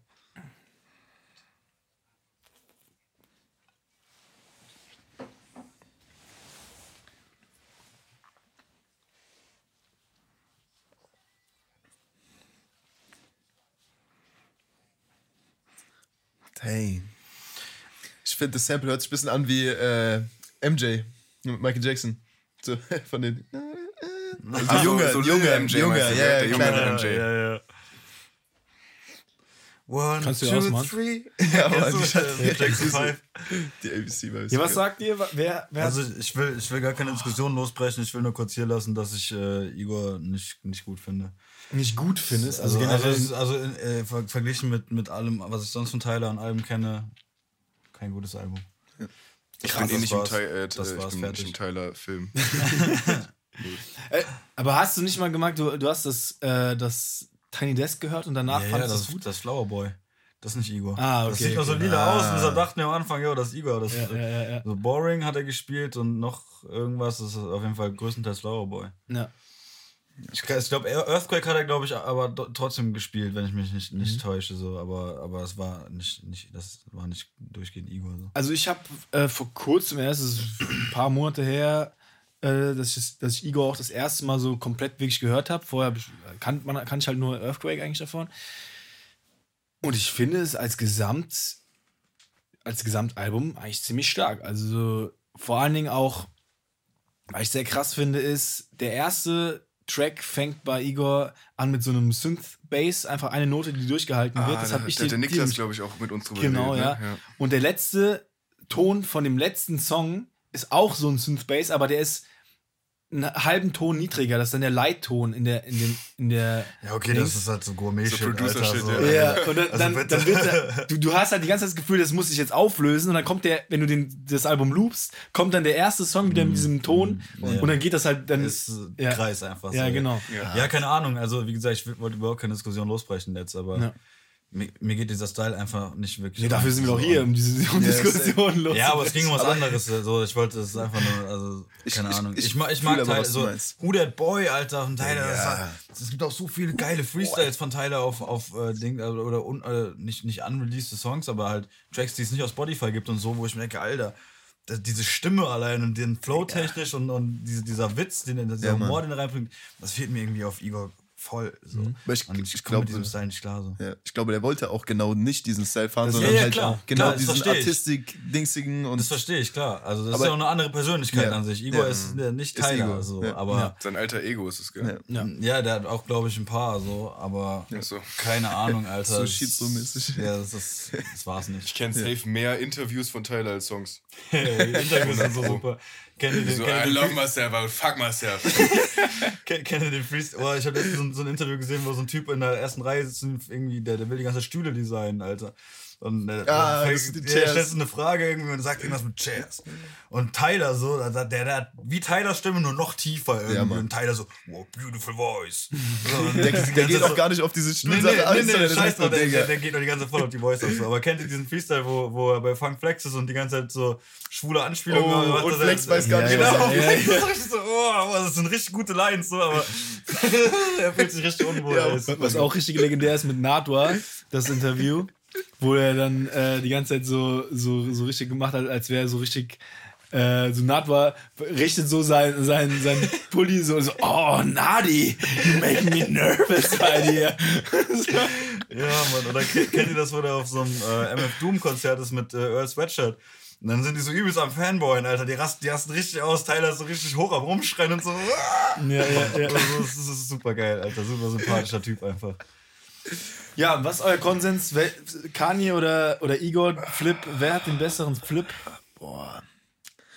Dang. Ich finde, das Sample hört sich ein bisschen an wie äh, MJ mit Michael Jackson. So, von den. Also Also, Junge, so Junge, MJ Junge, du, ja, der ja, junge kleiner. MJ. ja. One, Kannst du two, ausmachen? three. Ja, aber du, die äh, Jackson die- ABC war Ja, was sagt ihr? Wer, wer Also ich will, ich will gar keine Diskussion losbrechen, ich will nur kurz hier lassen, dass ich äh, Igor nicht, nicht gut finde. Nicht gut findest? Also, Also, generell. also, also äh, ver verglichen mit, mit allem, was ich sonst von Tyler an Alben kenne, kein gutes Album. Ich Ja, bin eh das nicht im, war's. Ty äh, Das ich bin nicht im Tyler-Film. Äh, aber hast du nicht mal gemerkt, du, du hast das, äh, das Tiny Desk gehört und danach Ja, ja, fandest du das, es gut? das ist Flower Boy. Das ist nicht Igor. Ah, Das okay, sieht nur so lila Ah. aus und deshalb dachten wir am Anfang, ja, das ist Igor. Das Ja, ja, ja, ja. So Boring hat er gespielt und noch irgendwas, das ist auf jeden Fall größtenteils Flower Boy. ja. Ich, ich glaube, Earthquake hat er, glaube ich, aber trotzdem gespielt, wenn ich mich nicht, nicht Mhm. täusche. So. Aber, aber es war nicht, nicht, das war nicht durchgehend Igor. So. Also ich habe äh, vor kurzem, erst ist ein paar Monate her, äh, dass, ich, dass ich Igor auch das erste Mal so komplett wirklich gehört habe. Vorher kann, man, kann ich halt nur Earthquake eigentlich davon. Und ich finde es als Gesamt, als Gesamtalbum eigentlich ziemlich stark. Also vor allen Dingen auch, was ich sehr krass finde, ist, der erste Track fängt bei Igor an mit so einem Synth-Bass, einfach eine Note, die durchgehalten wird. das Ah, da, habe ich da hat dir- der Niklas, glaube ich, auch mit uns drüber Genau, geredet. ja. Ne? Und der letzte Ton von dem letzten Song ist auch so ein Synth-Bass, aber der ist einen halben Ton niedriger. Das ist dann der Leitton in der, in dem, in der. Ja, okay, Dings. das ist halt so Gourmet-Shit, So Producer-Shit, Alter, so. Ja, und dann, Also dann, wird der, du, du hast halt die ganze Zeit das Gefühl, das muss sich jetzt auflösen und dann kommt der, wenn du den, das Album loopst, kommt dann der erste Song wieder mit diesem Ton Ja. und dann geht das halt dann. Ist ja. Kreis einfach. Ja, so. genau. Ja. keine Ahnung. Also, wie gesagt, ich wollte überhaupt keine Diskussion losbrechen jetzt, aber Ja. Mir, mir geht dieser Style einfach nicht wirklich. Nee, dafür sind wir doch So. hier, um diese um Ja, Diskussion los. Ja, aber es ging um was anderes. So, ich wollte es einfach nur, also, keine ich- Ahnung. Ich, ich mag, ich mag Tyler, so. Who That Boy, Alter, und Tyler. Ja. Das, es gibt auch so viele geile Freestyles von Tyler auf, auf äh, Ding, äh, oder un, äh, nicht, nicht unreleased Songs, aber halt Tracks, die es nicht auf Spotify gibt und so, wo ich mir denke, Alter, diese Stimme allein und den Flow technisch und, und diese, dieser Witz, den, dieser Ja. Humor, den er reinbringt, das fehlt mir irgendwie auf Igor voll. So. Aber ich, Und ich, ich glaube, diesem Style nicht klar. So. ja, ich glaube, der wollte auch genau nicht diesen Style fahren, Das- sondern ja, ja, halt klar. genau Klar, das diesen ich. Artistik-Dingsigen und Das verstehe ich, klar. Also, das Aber- ist ja auch eine andere Persönlichkeit Ja. an sich. Igor Ja. ist nicht Ist Tyler, Igor. so, Ja. aber. Ja. Sein alter Ego ist es, gell? Ja. Ja, der hat auch, glaube ich, ein paar so, aber so. keine Ahnung, Alter. So Das- Schizo-mäßig. Ja, das, ist, das war's Ich nicht. kenne safe mehr Interviews von Tyler als Songs. Die Interviews sind so super. Kennt ihr den, So, kennt I love myself, I fuck myself. ihr den Freestyle? Oh, ich habe letztens so, ein- so ein Interview gesehen, wo so ein Typ in der ersten Reihe sitzt irgendwie, der, der will die ganze Stühle designen, Alter. Und äh, Ah, fängt- stellt so eine Frage irgendwie und sagt irgendwas mit Chairs. Und Tyler so, der, der, der hat wie Tyler Stimme, nur noch tiefer irgendwie. Mann. und Tyler so, wow, beautiful voice. So, und der, der geht so- auch gar nicht auf diese Nee, nee, Stuhlsache nee, ein, nee, der scheiß so, drauf, der, der, der geht doch die ganze Zeit voll auf die Voice aus. so. Aber kennt ihr diesen Freestyle, wo, wo er bei Funk Flex ist und die ganze Zeit so schwule Anspielungen Oh, macht, und Flex weiß gar nicht, genau, was er- Flex ist richtig so, oh, oh, das sind richtig gute Lines, so, aber er fühlt sich richtig unwohl. Ja, super Was auch richtig legendär ist mit Natwa, das Interview, wo er dann äh, die ganze Zeit so, so, so richtig gemacht hat, als wäre er so richtig. Äh, so Natwa richtet so sein, sein, sein Pulli so, so, oh, Nadi, you make me nervous bei dir. Ja, Mann, oder ke- kennt ihr das, wo der auf so einem äh, MF Doom-Konzert ist mit äh, Earl Sweatshirt? Und dann sind die so übelst am Fanboyen, Alter. Die rasten, die rasten richtig aus. Tyler ist so richtig hoch am Rumschreien und so. ja, ja, ja. Also, das, ist, das ist super geil, Alter. Super sympathischer Typ einfach. Ja, was ist euer Konsens? Wer, Kanye oder, oder Igor, Flip, wer hat den besseren Flip?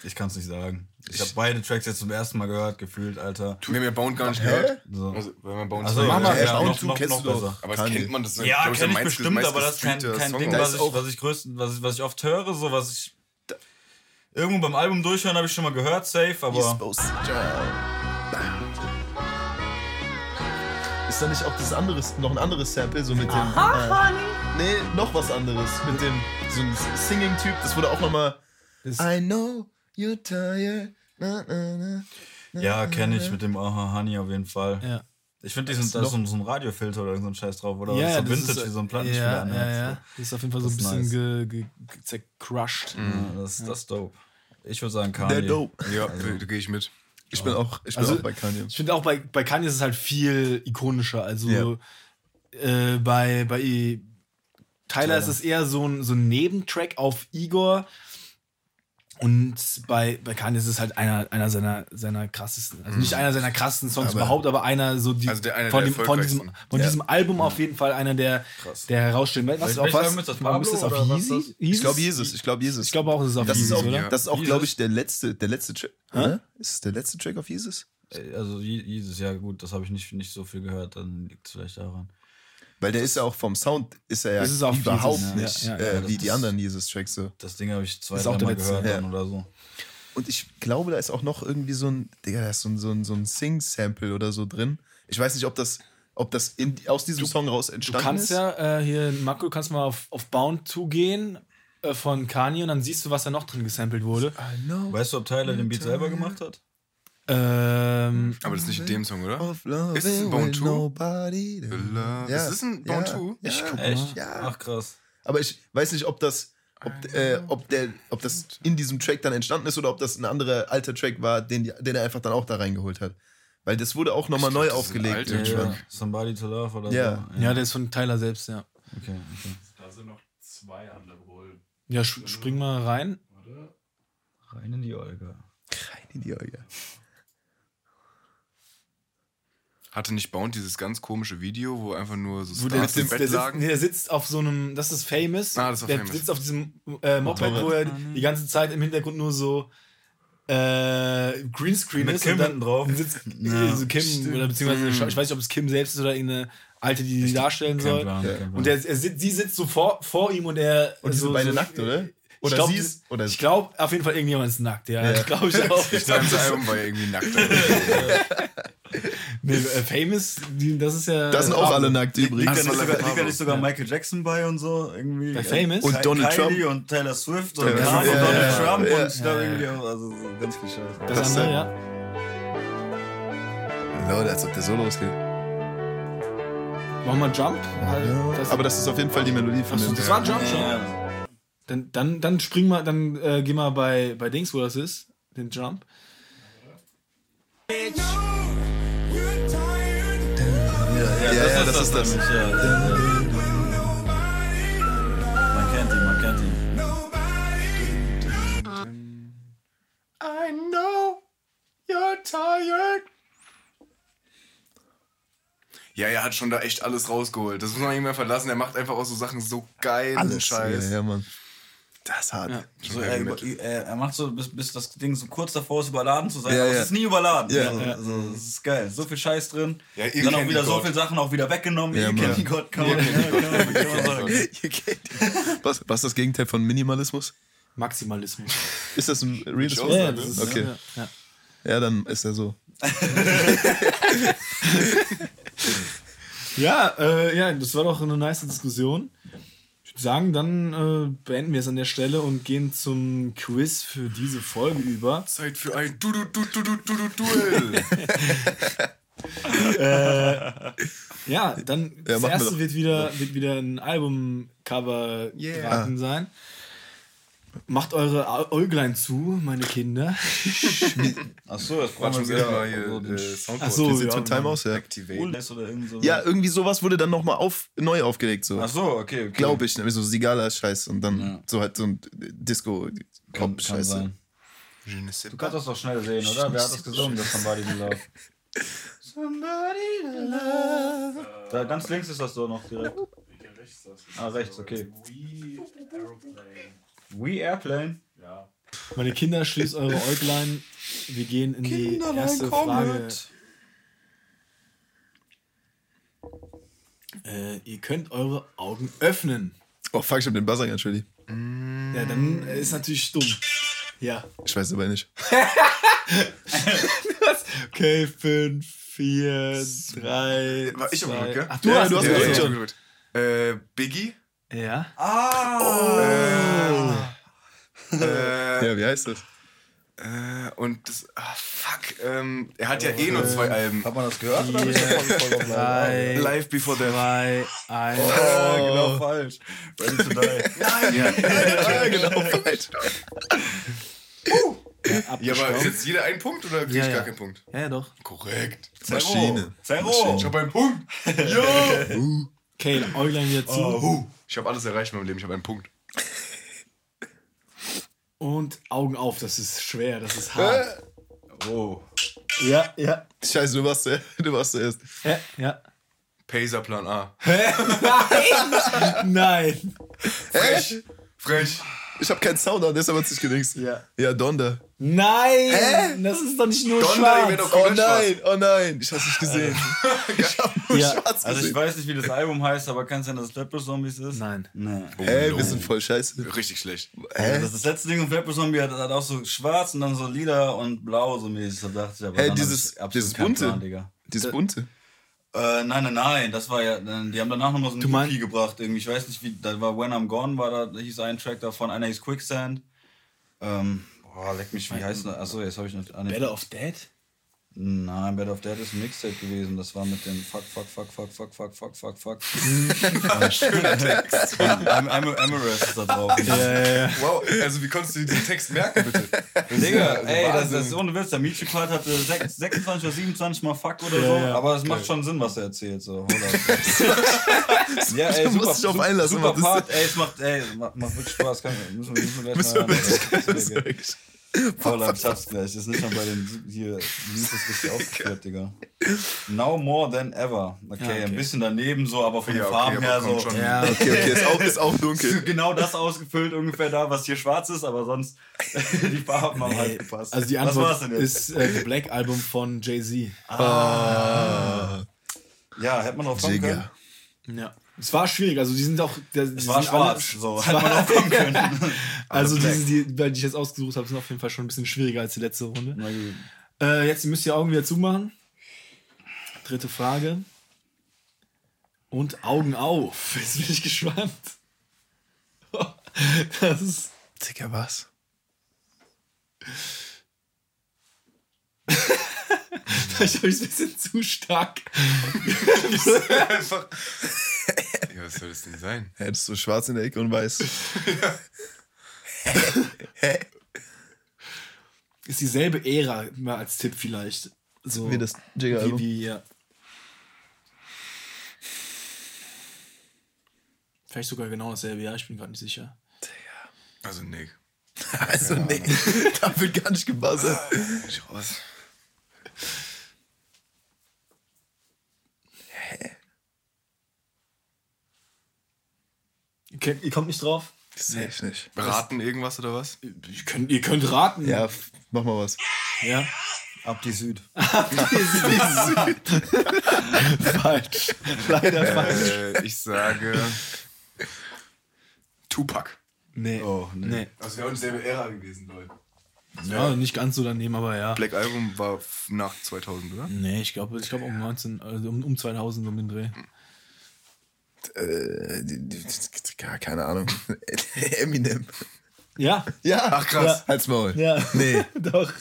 Ich kann es nicht sagen. Ich habe beide Tracks jetzt zum ersten Mal gehört, gefühlt, Alter. Wir haben ja Bound gar nicht gehört. So. Also, weil man Bound Also, mach mal, ja, Bound noch, kennst noch du doch. Aber das Kanye. kennt man. Das ist, Ja, kenne ich der meist- bestimmt, aber das ist kein, kein Song Ding, was ich, was ich größten, was ich, was ich oft höre, so was ich irgendwo beim Album durchhören habe ich schon mal gehört, safe, aber Ist da nicht auch das anderes, noch ein anderes Sample, so mit dem. Äh, nee, noch was anderes. Mit dem, so ein Singing-Typ, das wurde auch nochmal. I know you're tired. Na, na, na. ja, kenne ich mit dem Aha Honey auf jeden Fall. Ja. Ich finde, da ist so, ein- so ein Radiofilter oder so ein Scheiß drauf, oder? Ja, so Vintage, ist, wie so ein Plattenspieler ja, ja, ja. Das ist auf jeden Fall so ein bisschen nice. ge, ge, ge, zercrushed. So. Ja, das, das ist dope. Ich würde sagen Kanye. Der dope. Ja, da gehe ich mit. Ich bin auch, ich bin Also- auch bei Kanye. Ich finde auch bei, bei Kanye ist es halt viel ikonischer. Also Ja. äh, bei, bei Tyler, Tyler. ist es eher so ein, so ein Nebentrack auf Igor. Und bei, bei Kanye ist es halt einer, einer seiner, seiner krassesten, also nicht einer seiner krassesten Songs Aber- überhaupt, aber einer so die, Also der- einer von, der dem, von, diesem, von Ja. diesem Album auf jeden Fall einer der, Krass. der herausstehen. Was, auf was? Ist das? Warum ist das Pablo auf Yeezy? ist Ich glaube Jesus, ich glaube Jesus. Ich glaube auch, es ist auf das ist Yeezy, auch, oder? das ist auch, Jesus. glaube ich, der letzte, der letzte Track. Oder? Ist es der letzte Track auf Jesus? Also Je- Jesus, ja gut, das habe ich nicht, nicht so viel gehört, dann liegt es vielleicht daran. Weil der ist ja auch vom Sound, ist er ja Das ist überhaupt Jesus, nicht Ja, ja, äh, wie die ist- anderen Jesus-Tracks so. Das Ding habe ich zwei, Ist auch drei der Mal letzte, gehört oder so. Und ich glaube, da ist auch noch irgendwie so ein, Digga, da ist so ein, so ein, so ein Sing-Sample oder so drin. Ich weiß nicht, ob das, ob das in, aus diesem Song raus Du entstanden kannst ist. ja äh, hier, Marco, du kannst mal auf, auf Bound zugehen äh, von Kanye und dann siehst du, was da noch drin gesampelt wurde. Weißt du, ob Tyler den Beat selber gemacht hat? Ähm, Aber das ist nicht in dem Song, oder? Ist es ein Bone 2? nobody to- Ja. Ja. Ist das ein Bone Ja. 2? Ich guck Echt? Ja. Ach krass. Aber ich weiß nicht, ob das, ob, äh, ob, der, ob das in diesem Track dann entstanden ist oder ob das ein anderer alter Track war, den, die- den er einfach dann auch da reingeholt hat. Weil das wurde auch nochmal Ich neu das ist ein aufgelegt. alter Ja, irgendwann. ja. Somebody to Love oder Ja. so. ja, der ist von Tyler selbst, ja. Okay, okay. Da sind noch zwei andere wohl. Ja, sch- spring mal rein. Oder? Rein in die Olga. Rein in die Augen. Hatte nicht Bound dieses ganz komische Video, wo einfach nur so Wo der, Stars im sitzt, Bett der, sitzt, lagen? nee, der sitzt auf so einem, das ist famous. Ah, das war der Famous. sitzt auf diesem äh, Moped, Motorrad. wo er die ganze Zeit im Hintergrund nur so äh, Greenscreen Mit ist Kim und dann drauf. sitzt Ja. so Kim oder beziehungsweise ich weiß nicht, ob es Kim selbst ist oder irgendeine alte, die sie darstellen soll. Plan, Plan. Und er, er sitzt, sie sitzt so vor, vor ihm und er Und die sind so, beide so, nackt, oder? Ich Oder glaub, sie ist- oder- ich glaube auf jeden Fall irgendjemand ist nackt, ja. Ja. Das glaube ich auch. Das Album war ja irgendwie nackt. nee, äh, Famous, das ist ja. Da sind auch alle nackt Liegt übrigens. da nicht sogar, liegt da nicht sogar Michael Jackson bei und so? Irgendwie? Bei Famous? Und Donald Kylie Trump. und Taylor Swift und Kanye ja, und Donald ja, Trump ja. und ich glaube irgendwie auch, also so ganz viel Scheiße. Das, Das andere, ist- ja. Leute, als ob der so losgeht. Machen wir Jump? Das, Aber das ist auf jeden Fall die Melodie von Achso, dem. das war Jump schon. Ja. Dann, dann, dann spring mal, dann äh, geh mal bei, bei Dings, wo das ist, den Jump. Ja, ja, das ist das. nämlich, ja. Man kennt ihn, man kennt ihn. I know you're tired. Ja, er hat schon da echt alles rausgeholt. Das muss man nicht mehr verlassen. Er macht einfach auch so Sachen so geilen Alles. Scheiß. Ja, ja, Mann. Das ist hart. So, er, über, er, macht so, bis, bis das Ding so kurz davor ist, überladen zu sein. Ja, aber ja. es ist nie überladen. Ja. Also, also, das ist geil. So viel Scheiß drin. Ja, ihr dann auch wieder so viele Sachen auch wieder weggenommen. Ja, ihr kennt die Gott, ja, die. was, was ist das Gegenteil von Minimalismus? Maximalismus. Ist das ein Wort? Ja, das ist, Okay. Ja, ja. Ja, dann ist er so. Ja, äh, ja, das war doch eine nice Diskussion. Würde sagen, dann äh, beenden wir es an der Stelle und gehen zum Quiz für diese Folge über. Zeit für ein du du du du du du du Duell. Ja, dann Ja, das erste wird wieder, wird wieder ein Albumcover Yeah. raten sein. Macht eure Äuglein zu, meine Kinder. Achso, das muss wir erst mal wieder. hier so äh, Soundboard Ach so, Wie sieht's ja, mit Time aus? Ja. Oder irgend so. ja, irgendwie sowas wurde dann nochmal auf, neu aufgelegt. So. Achso, okay, okay. Glaube ich, ne? so Sigala-Scheiß und dann Ja. so halt so ein Disco-Pop-Scheiße. ne Du kannst das doch schnell sehen, oder? Wer hat das gesungen, das Somebody to Love? Somebody to Love. Da ganz links ist das doch noch direkt. Ah, rechts, okay. We Aeroplane. We Airplane. Ja. Meine Kinder, schließt eure Äuglein. Wir gehen in die erste Frage. Äh, ihr könnt eure Augen öffnen. Oh, fuck, ich hab den Buzzer ganz schön. Ja, dann ist natürlich dumm. Ja. Ich weiß aber nicht. Okay, 5, 4, 3. War ich aber gut, gell? Ach, du Ja, hast du hast es gedrückt gedrückt. schon. gut. Äh, Biggie? Ja. Ja, wie heißt das? Äh, und das. Ah, fuck. Ähm, er hat ja eh nur zwei Alben. Hat man das gehört? Oder hab Lager? Drei, Live Before Death. zwei, eins. Oh, genau falsch. Ready to die. Ja, genau, falsch. Ja, aber ist jetzt jeder ein Punkt oder krieg Ja, ich ja. gar keinen Punkt? Ja, ja, doch. Korrekt. Maschine. Zero. Ich habe einen Punkt. Okay, Äuglein wieder zu. Ich habe alles erreicht in meinem Leben. Ich habe einen Punkt. Und Augen auf. Das ist schwer, das ist hart. Oh. Ja, ja. Scheiße, du warst, der, du warst zuerst. Ja, ja. Pacer Plan A. Nein. Frech. Frech. Ich hab keinen Sound an, deshalb hat's nicht gedingst. Ja. Ja, Donda. Nein. Das ist doch nicht nur Donner, ich wär schwarz. doch Oh nein, oh nein, ich hab's nicht gesehen. ich hab nur Ja. schwarz Also ich gesehen. weiß nicht, wie das Album heißt, aber kann es sein, dass es Flatbush Zombies ist? Nein. Nee. Hä, wir sind voll scheiße. Richtig schlecht. Hä? Das, das letzte Ding von Flatbush Zombie hat, hat auch so schwarz und dann so lila und blau so mäßig. Da dachte ich aber Hä, dieses- dieses bunte? Plan, Digga. Dieses bunte. Äh, nein, nein, nein, das war ja, äh, die haben danach nochmal so ein EP gebracht, irgendwie, ich weiß nicht wie, da war When I'm Gone, war da, da hieß ein Track davon, einer hieß Quicksand. Ähm, boah, leck mich, wie heißt das? Achso, jetzt habe ich noch, nee. Better of Dead? Nein, Bed of Dead ist ein Mixtape gewesen, das war mit dem Fuck, Fuck, Fuck, Fuck, Fuck, Fuck, Fuck, Fuck, Fuck. Schöner Text. Am Amaris ist da drauf. Wow, also wie konntest du dir den Text merken, bitte? Digga, also ey, das, Wahnsinn. das ist ohne Witz. Der Michi Part hatte sech- 26 oder 27 mal Fuck oder so, ja. aber es macht schon Sinn, was er erzählt. So. Hold up. ja, ey, musst super, auf super, einlassen, super Part, ey, es macht, ey, macht, macht wirklich Spaß. Kann, müssen, wir- müssen wir gleich Müssen mal wir hören. wirklich- Das wirklich- Voller Schatz gleich. Ist nicht mal bei den hier, wie ist das richtig aufgeführt, Digga? Now more than ever. Okay, Ja, okay. ein bisschen daneben so, aber von den Ja, okay, Farben aber her so. schon. Ja, Okay, okay, ist auch, ist auch dunkel. Genau das ausgefüllt ungefähr da, was hier schwarz ist, aber sonst die Farben haben halt gepasst. Also die Antwort denn jetzt? ist äh, The Black Album von Jay-Z. Ja, hätte man drauf kommen können. Ja. Es war schwierig, also die sind auch. Der, Es war schwarz, so hätte man drauf kommen können. Also diese, die, die ich jetzt ausgesucht habe, sind auf jeden Fall schon ein bisschen schwieriger als die letzte Runde. Na gut. Äh, jetzt müsst ihr Augen wieder zumachen. Dritte Frage. Und Augen auf. Jetzt bin ich gespannt. Das ist. Digga, was? Vielleicht habe ich es ein bisschen zu stark. Einfach. Ja, was soll das denn sein? Hättest du schwarz in der Ecke und weiß. Ist dieselbe Ära, mal als Tipp vielleicht. So Wie das wie, Jigger-Album. wie, ja. Vielleicht sogar genau dasselbe, ja, ich bin gerade nicht sicher. Also, Nick. Also, nee, da wird gar nicht gebuzzert. Schau was. Ihr, kommt nicht draf? Safe nicht. Raten irgendwas oder was? Ihr könnt, ihr könnt raten. Ja, mach mal was. ja. Ab die Süd. falsch. Leider falsch. Äh, ich sage. Tupac. Nee. Oh, nee. nee. Also, wäre auch dieselbe Ära gewesen, Leute. Ja, nicht ganz so daneben, aber ja. Black Album war nach 2000, oder? Nee, ich glaube ich glaub um 19, also um, um 2000 um den Dreh. Äh, keine Ahnung. Eminem. Ja. Ja. Ach, krass. Halt's Maul. Ja. Nee. Doch.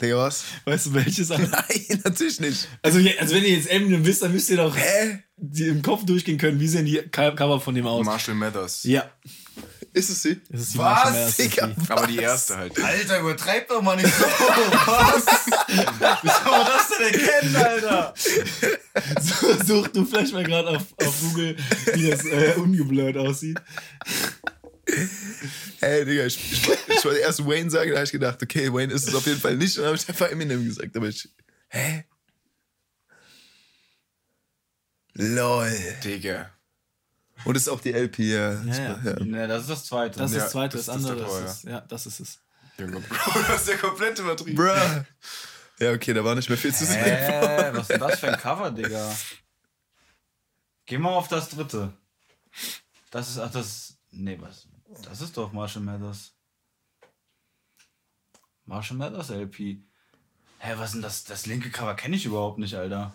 Digga, was? Weißt du welches? Nein, natürlich nicht. also, also wenn ihr jetzt Eminem wisst, dann müsst ihr doch Hä? im Kopf durchgehen können, wie sehen die Co- Cover von dem aus. Marshall Mathers. ja, Ist es sie? das ist die Was, Marshall Mathers Digga? Sophie. Aber die erste halt. Alter, übertreib doch mal nicht so. Was? Wie soll man das denn erkennen, Alter? So, Such du vielleicht mal gerade auf, auf Google, wie das äh, ungeblurrt aussieht. Ey, Digga, ich, ich, ich wollte erst Wayne sagen, da habe ich gedacht, okay, Wayne ist es auf jeden Fall nicht. Und dann habe ich einfach Eminem gesagt. Aber ich. Hä? LOL. Digga. Und ist auch die LP, ja. Ja. ja. Ne, das ist das zweite. Das ist Ja, das zweite, das- das, andere. der Das ist, ja, das ist es. Junge, Bro, das ist ja komplett übertrieben. Bruh. Ja, okay, da war nicht mehr viel zu sehen. Hä, was ist denn das für ein Cover, Digga? Geh mal auf das dritte. Das ist, ach, das, nee, was? Das ist doch Marshall Mathers. Marshall Mathers LP. Hä, was ist denn das? Das linke Cover kenne ich überhaupt nicht, Alter.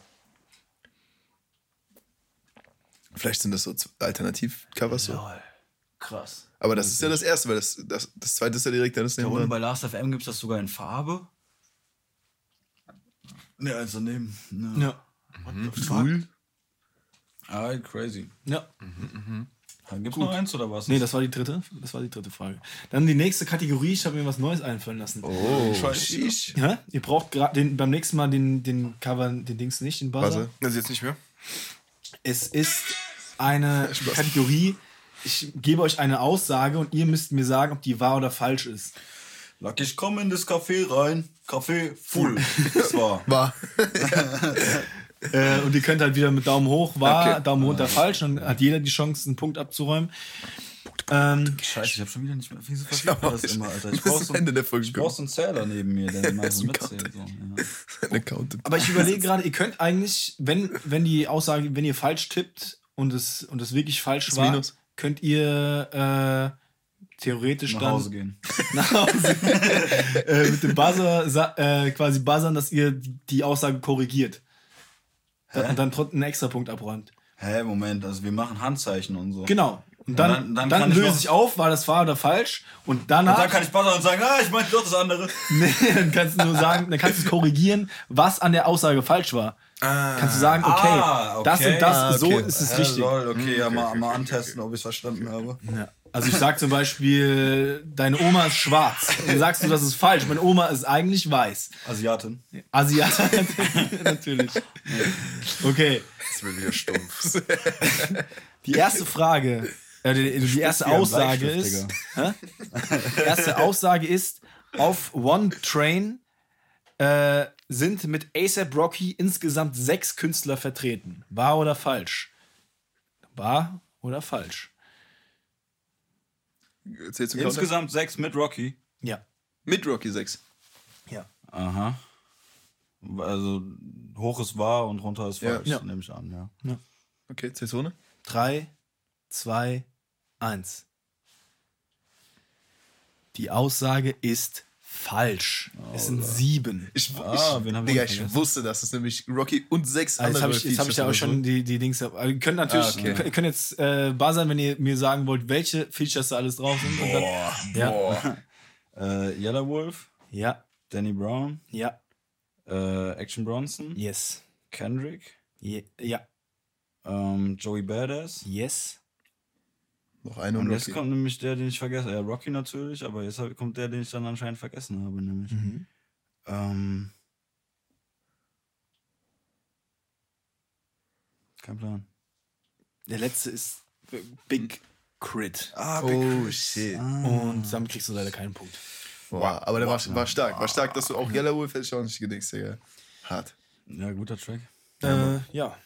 Vielleicht sind das so Alternativ-Covers so. Lol. Krass. Aber das ist ja das erste, weil das, das, das zweite ist ja direkt dann das Da unten bei Last FM gibt es das sogar in Farbe. Ne, eins daneben. Ja. Ja. Cool. Alright, crazy. ja. Gibt es noch eins oder was? Nee, das war die dritte. Das war die dritte Frage. Dann die nächste Kategorie. Ich habe mir was Neues einfallen lassen. Oh, sheesh. Ja? Ihr braucht gerade den beim nächsten Mal den, den Cover, den Dings nicht, den Buzzer. Buzzer. Also jetzt nicht mehr? Es ist eine Kategorie. Ich gebe euch eine Aussage und ihr müsst mir sagen, ob die wahr oder falsch ist. Luck, ich komme in das Café rein. Café full. Das war. War. Äh, und ihr könnt halt wieder mit Daumen hoch wahr, Okay. Daumen runter falsch. Dann hat jeder die Chance, einen Punkt abzuräumen. Ähm, Scheiße, ich hab schon wieder nicht mehr. Wieso Ich versteht auch man das immer, Alter? Ich brauch zum so, Ende der Folge ich brauch so einen Zähler neben mir, der mal so mitzählt. So, ja. Aber ich überlege gerade, ihr könnt eigentlich, wenn, wenn die Aussage, wenn ihr falsch tippt und es, und es wirklich falsch Das war, Minus. könnt ihr äh, theoretisch Nach dann Hause gehen. nach Hause äh, mit dem Buzzer äh, quasi buzzern, dass ihr die, Aussage korrigiert. Und dann trotzdem einen extra Punkt abräumt. Hä, Moment, also wir machen Handzeichen und so. Genau. Und dann, dann- dann, dann ich löse ich auf, war das wahr oder falsch. Und danach, Und dann kann ich buzzern und sagen, ah, ich meinte doch das andere. nee, dann kannst du nur sagen, dann kannst du korrigieren, was an der Aussage falsch war. Kannst du sagen, okay, Ah, okay. das und das, Ah, so okay. ist es richtig. lol, okay, ja, mal, mal antesten, ob ich es verstanden habe. Ja. Also ich sag zum Beispiel, deine Oma ist schwarz. Dann sagst du, das ist falsch. Meine Oma ist eigentlich weiß. Asiatin. Asiat natürlich. Okay. Das wird wieder stumpf. Die erste Frage, äh, die, die erste Aussage ist, die erste Aussage ist, Auf One Train äh, sind mit ASAP Rocky insgesamt sechs Künstler vertreten. Wahr oder falsch? Wahr oder falsch? Zählst du Insgesamt sechs mit Rocky. Ja. Mit Rocky 6. Ja. Aha. Also hoch ist wahr und runter ist Ja. falsch, Ja. nehme ich an, ja. Okay, zählst du ohne? Drei, zwei, eins. Die Aussage ist falsch. es sind sieben. Ich, Ah, ich, Digga, ich wusste, dass es nämlich Rocky und sechs Also jetzt andere habe ich, jetzt hab ich ja auch oder schon die, die Dings. Aber ihr könnt natürlich, Ah, okay. ihr könnt- jetzt äh, bar sein, wenn ihr mir sagen wollt, welche Features da alles drauf sind. Und dann, ja. Boah. Äh, Yellow Wolf, ja, Danny Brown, ja, äh, Action Bronson, yes, Kendrick, Je, ja, ähm, Joey Badass. yes. Noch eine Und und jetzt Rocky. kommt nämlich der, den ich vergesse. Ja, Rocky natürlich, aber jetzt kommt der, den ich dann anscheinend vergessen habe, nämlich. Mhm. Ähm, kein Plan. Der letzte ist Big Crit. Ah, Oh, shit. Und damit kriegst du leider keinen Punkt. Wow, aber der war, war stark. War stark, dass du auch Yellow Wolf hättest auch nicht gedickt, Digga. Hart. Ja, guter Track. Äh, ja.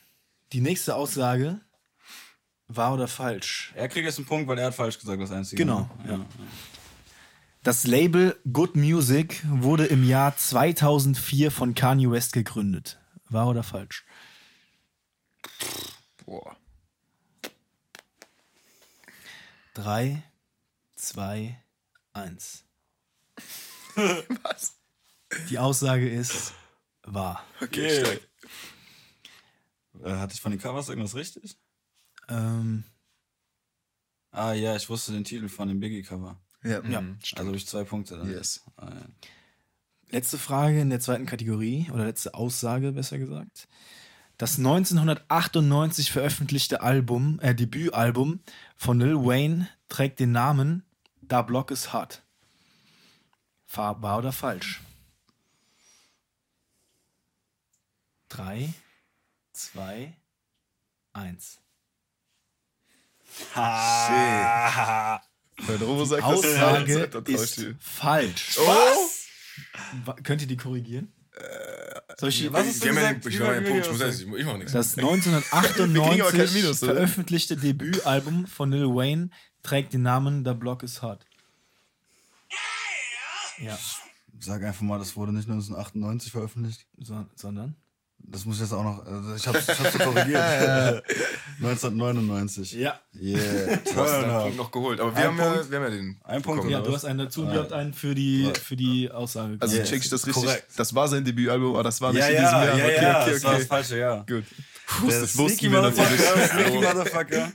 Die nächste Aussage wahr oder falsch? Er kriegt jetzt einen Punkt, weil er hat falsch gesagt, das Einzige. Genau, ja. Das Label Good Music wurde im Jahr 2004 von Kanye West gegründet. Wahr oder falsch? Boah. Drei, zwei, eins. Was? Die Aussage ist wahr. Okay. Äh, hatte ich von den Covers irgendwas richtig? Ähm, Ah ja, ich wusste den Titel von dem Biggie-Cover. Ja. ja. Also habe ich zwei Punkte dann. Yes. Ah, ja. Letzte Frage in der zweiten Kategorie oder letzte Aussage besser gesagt. Das 1998 veröffentlichte Album, äh, Debütalbum von Lil Wayne trägt den Namen Da Block is Hot. Wahr oder falsch? Drei, zwei, eins. Wenn Robo sagt, Die das ist Aussage täuscht ist falsch. Was? Wa- Könnt ihr die korrigieren? Soll ich, Was hast du Wir haben ja gesagt? den- ich ich ich mach nichts. Das kriegen aber kein 1998 Minus, veröffentlichte Debütalbum von Lil Wayne trägt den Namen The Block is Hot. Ja, Sag einfach mal, das wurde nicht 1998 veröffentlicht. so, sondern? Das muss ich jetzt auch noch. Also ich hab's, ich hab's so korrigiert. 1999. Ja. Yeah. Du hast deinen Punkt noch geholt. Aber wir, haben ja, Punkt. wir haben ja den. Ein Punkt. Ja, du hast einen dazu und ihr habt einen für die, für die Aussage. Also Yes. check ich das richtig. Korrekt. Das war sein Debütalbum, aber das war nicht Ja, in ja, diesem ja, Jahr. ja, okay, ja, okay, das war das okay. falsche Jahr. Gut. Der Das wussten Sneaky wir natürlich. Motherfucker, Sneaky Motherfucker.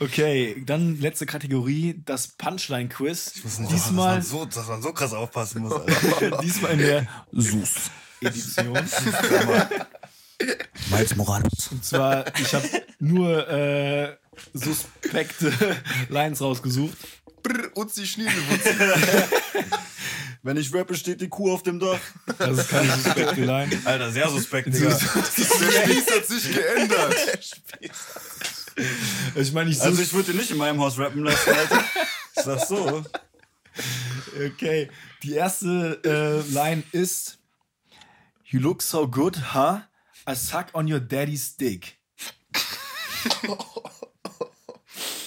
Okay, dann letzte Kategorie, das Punchline-Quiz. Diesmal. Diesmal, Dass man, so, dass man so krass aufpassen muss. Alter. diesmal in der Sus-Edition. Miles Morales. Und zwar, ich habe nur äh, suspekte Lines rausgesucht. Brr, Uzi Schniedelwutzi. Wenn ich rappe, steht die Kuh auf dem Dach. Das ist keine suspekte Line. Alter, sehr suspekt, Digga. Der Spieß hat sich geändert. Ich meine, ich Also ich würde nicht in meinem Haus rappen lassen, Alter. Ist das so? Okay, die erste äh, Line ist You look so good, huh? I suck on your daddy's dick.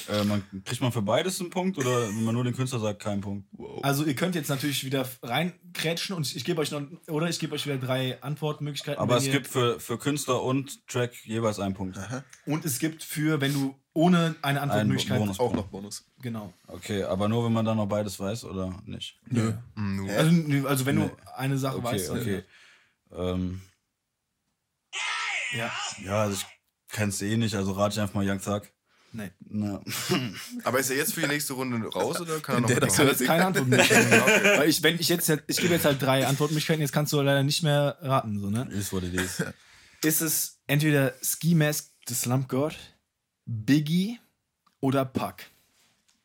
Äh, man, kriegt man für beides einen Punkt oder wenn man nur den Künstler sagt, keinen Punkt? Also ihr könnt jetzt natürlich wieder reinkrätschen und ich, ich gebe euch noch, oder ich gebe euch wieder drei Antwortmöglichkeiten. Aber es gibt für, für Künstler und Track jeweils einen Punkt. und es gibt für, wenn du ohne eine Antwortmöglichkeit... Bonus. Auch noch Bonus. Genau. Okay, aber nur wenn man dann noch beides weiß oder nicht? Nö. Also, nö, also wenn du eine Sache Okay, weißt, dann- okay. Ähm, Ja. ja, also ich kenn's eh nicht, also rate ich einfach mal Young Thug. Nee. Na. Aber ist er jetzt für die nächste Runde raus oder kann er noch Der? Das ist keine Antwortmöglichkeit. Weil ich, wenn ich jetzt, ich gebe jetzt halt drei Antwortmöglichkeiten, jetzt kannst du leider nicht mehr raten, so, ne? Ist what it is. Ist es entweder Ski Mask, The Slump God, Biggie oder Puck?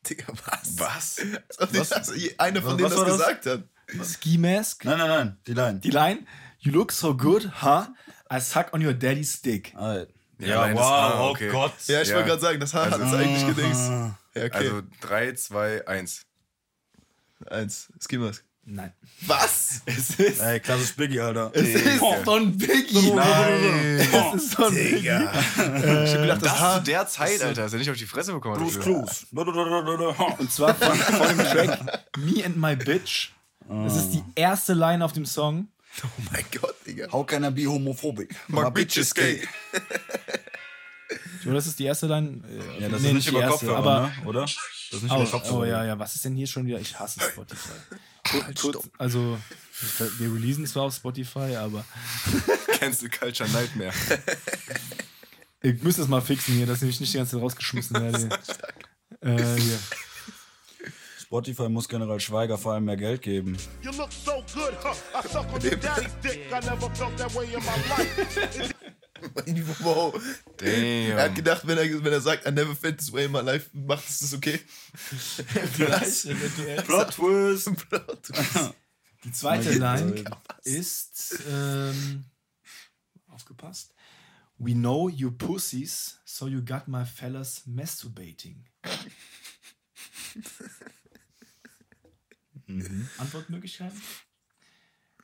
Digga, was? Was? was? Einer von Was- denen was das? gesagt hat. Ski Mask, Nein, nein, nein, die Line. die Line, You look so good, huh? I suck on your daddy's dick. Alright. Ja, Ja, ist- wow, ah, oh okay. Gott. Ja, ich Ja. wollte gerade sagen, das Haar hat Also- es eigentlich gedings. Ja, okay. Also 3, 2, 1. Eins. Ski Mask. Nein. Was? Es ist, Ey, klassisch Biggie, Alter. es ist Don Biggie. Nein. Es ist Don Biggie. Ich hab gedacht, das, Das zu der Zeit, Alter. Hast du nicht auf die Fresse bekommen? Bruce. Und Und zwar von, von dem Track Me and My Bitch. Das ist die erste Line auf dem Song. Oh mein Gott, Digga. How can I be homophobic? My bitch is gay. So, das ist die erste Line. Äh, Ja, das nee, ist nicht die über erste, Kopfhörer, aber ne? oder? Das ist nicht Oh, über Kopfhörer. oh ja, ja, was ist denn hier schon wieder? Ich hasse Spotify. Kurz, also, wir releasen zwar auf Spotify, aber Cancel Culture Nightmare. ich müsste es mal fixen hier, dass ich nicht die ganze Zeit rausgeschmissen werde. Äh, hier. Spotify muss General Schweiger vor allem mehr Geld geben. You look so? I suck on your daddy's dick. I never felt that way in my life. Wow. Er hat Damn. gedacht, wenn er, wenn er sagt, I never felt this way in my life, macht es das okay? Vielleicht, eventuell. Plot Twist. Die zweite Line ist, ähm, aufgepasst. We know you pussies, so you got my fellas masturbating. Antwortmöglichkeiten?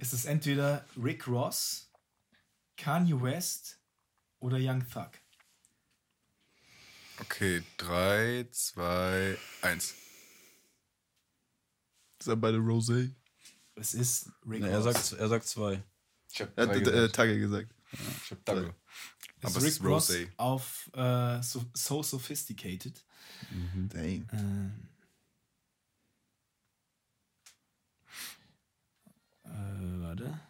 Ist es entweder Rick Ross, Kanye West oder Young Thug? Okay, 3, 2, 1. Das sind beide Rosé. Es ist Rick Nee, er, Ross. sagt, er sagt zwei. Ich hab Er hat äh, Tage gesagt. Ich hab. Es aber ist es Rick ist Ross Rosé. auf äh, so, so Sophisticated. Dang. Ähm, äh, warte.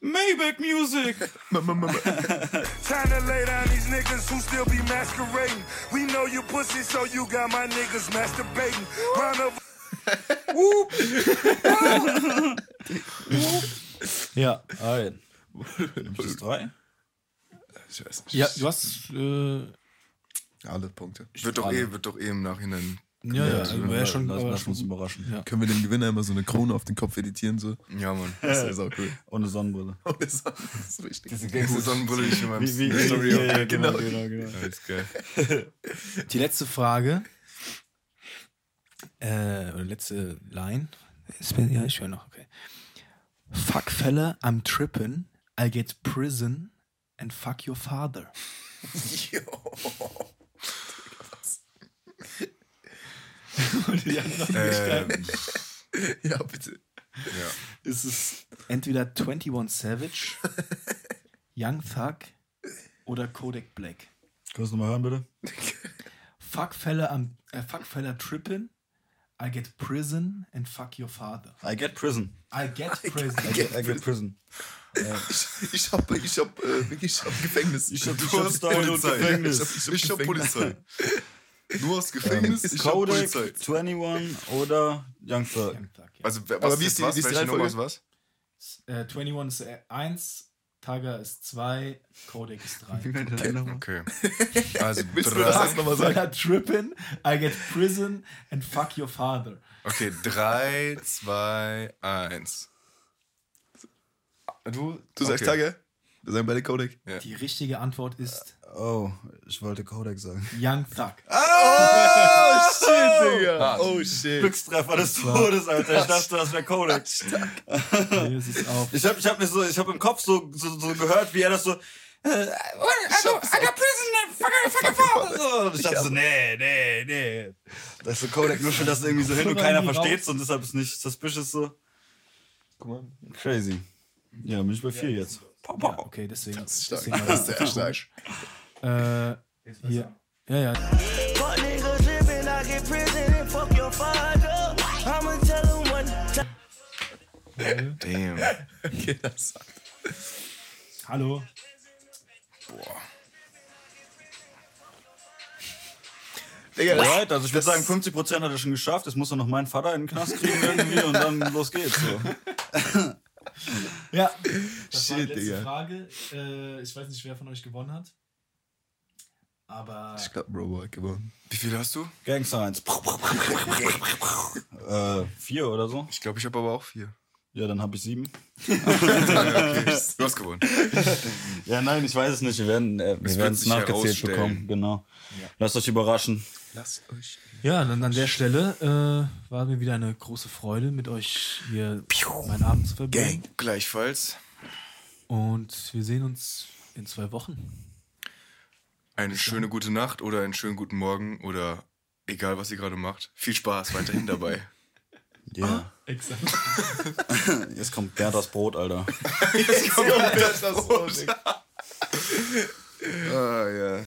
Maybach Music. Time to lay down these niggas who still be masquerading. We know you pussy, so you got my niggas masturbating. Round of Ja. Ein. Nimmst du drei? Ich weiß nicht. Ja, du hast. Äh, Alle Punkte. Wird doch, eh, wird doch eh im Nachhinein. Ja, ja, also wäre schon. Lass, lass schon uns überraschen. Ja. Können wir dem Gewinner immer so eine Krone auf den Kopf editieren? So? Ja, Mann. Das ist auch cool. Ohne Sonnenbrille. Und das ist wichtig. Diese gangste Sonnenbrille, die ich in meinem Wie, wie, Story ja, ja, genau, genau, genau. Ist geil. Die letzte Frage. Äh, oder letzte Line. Ist mir- Ja, ich höre noch, okay. Fuck fella, I'm trippin'. I'll get prison and fuck your father. Und die anderen Möglichkeiten Ähm, Ja, bitte. ja. ist es entweder 21 Savage, Young Thug oder Kodak Black. Kannst du mal hören, bitte? Fuck fella, I'm, äh, fuck fella trippin'. I'll get prison and fuck your father. I get prison. I'll get prison. I get, I get prison. Ich, ich hab, ich hab, äh, wirklich, ich hab Gefängnis. Ich hab, ich hab Style und Gefängnis. Ich hab, Ich hab Polizei. Du hast Gefängnis, ich hab Kodak, Polizei. 21 oder Young Thug. Young Thug, ja. Also, wer- Aber was wie ist die- was? wie ist die Welche Nummer Reihenfolge? ist was? Äh, 21 ist 1, Tiger ist 2, Kodak ist 3. Okay. Also, Willst du das nochmal sagen? Fella trippin', I get prison and fuck your father. okay, 3, 2, 1. Du, Du sagst okay. Wir sagen beide Kodak. Ja. Die richtige Antwort ist Oh, ich wollte Kodak sagen. Young Thug. Oh, shit, Digga. Oh, shit. Glückstreffer des Todes, Alter. Ich dachte, das wäre Kodak. Okay, es ist auf. Ich hab, ich hab mir so, ich hab im Kopf so, so, so gehört, wie er das so. äh, I got, prison, fuck, fuck, fuck, fuck. So, und ich dachte so, nee, nee, nee. Das ist so Kodak nuschelt das irgendwie so hin und keiner versteht's und deshalb ist nicht suspicious so. Guck mal. Crazy. Ja, bin ich bei vier jetzt. Ja, okay, deswegen. Das ist stark. deswegen war Das ist das sehr stark. Äh, hier. Ja, ja. Damn. Okay, das sagt. Hallo. Digga, das, Alright, also ich würde sagen, 50% hat er schon geschafft. Jetzt muss er noch meinen Vater in den Knast kriegen irgendwie und dann los geht's. So. Ja. Das war die Shit, letzte Digga. Frage. Äh, ich weiß nicht, wer von euch gewonnen hat. Aber ich glaube, Robo hat gewonnen. Wie viel hast du? Gangster 1. äh, vier oder so? Ich glaube, ich habe aber auch vier. Ja, dann habe ich sieben. Okay. Du hast gewonnen. Ja, nein, ich weiß es nicht. Wir werden Es äh, wird wir werden es nachgezählt bekommen. Genau. Lasst euch überraschen. Lass euch. Ja, dann an der Stelle äh, war mir wieder eine große Freude, mit euch hier meinen Abend zu verbringen. Gleichfalls. Und wir sehen uns in zwei Wochen. Eine schöne gute Nacht oder einen schönen guten Morgen oder egal, was ihr gerade macht. Viel Spaß weiterhin dabei. Ja. Exakt. Jetzt kommt Gerdas Brot, Alter. Jetzt kommt das Brot. Ah, ja.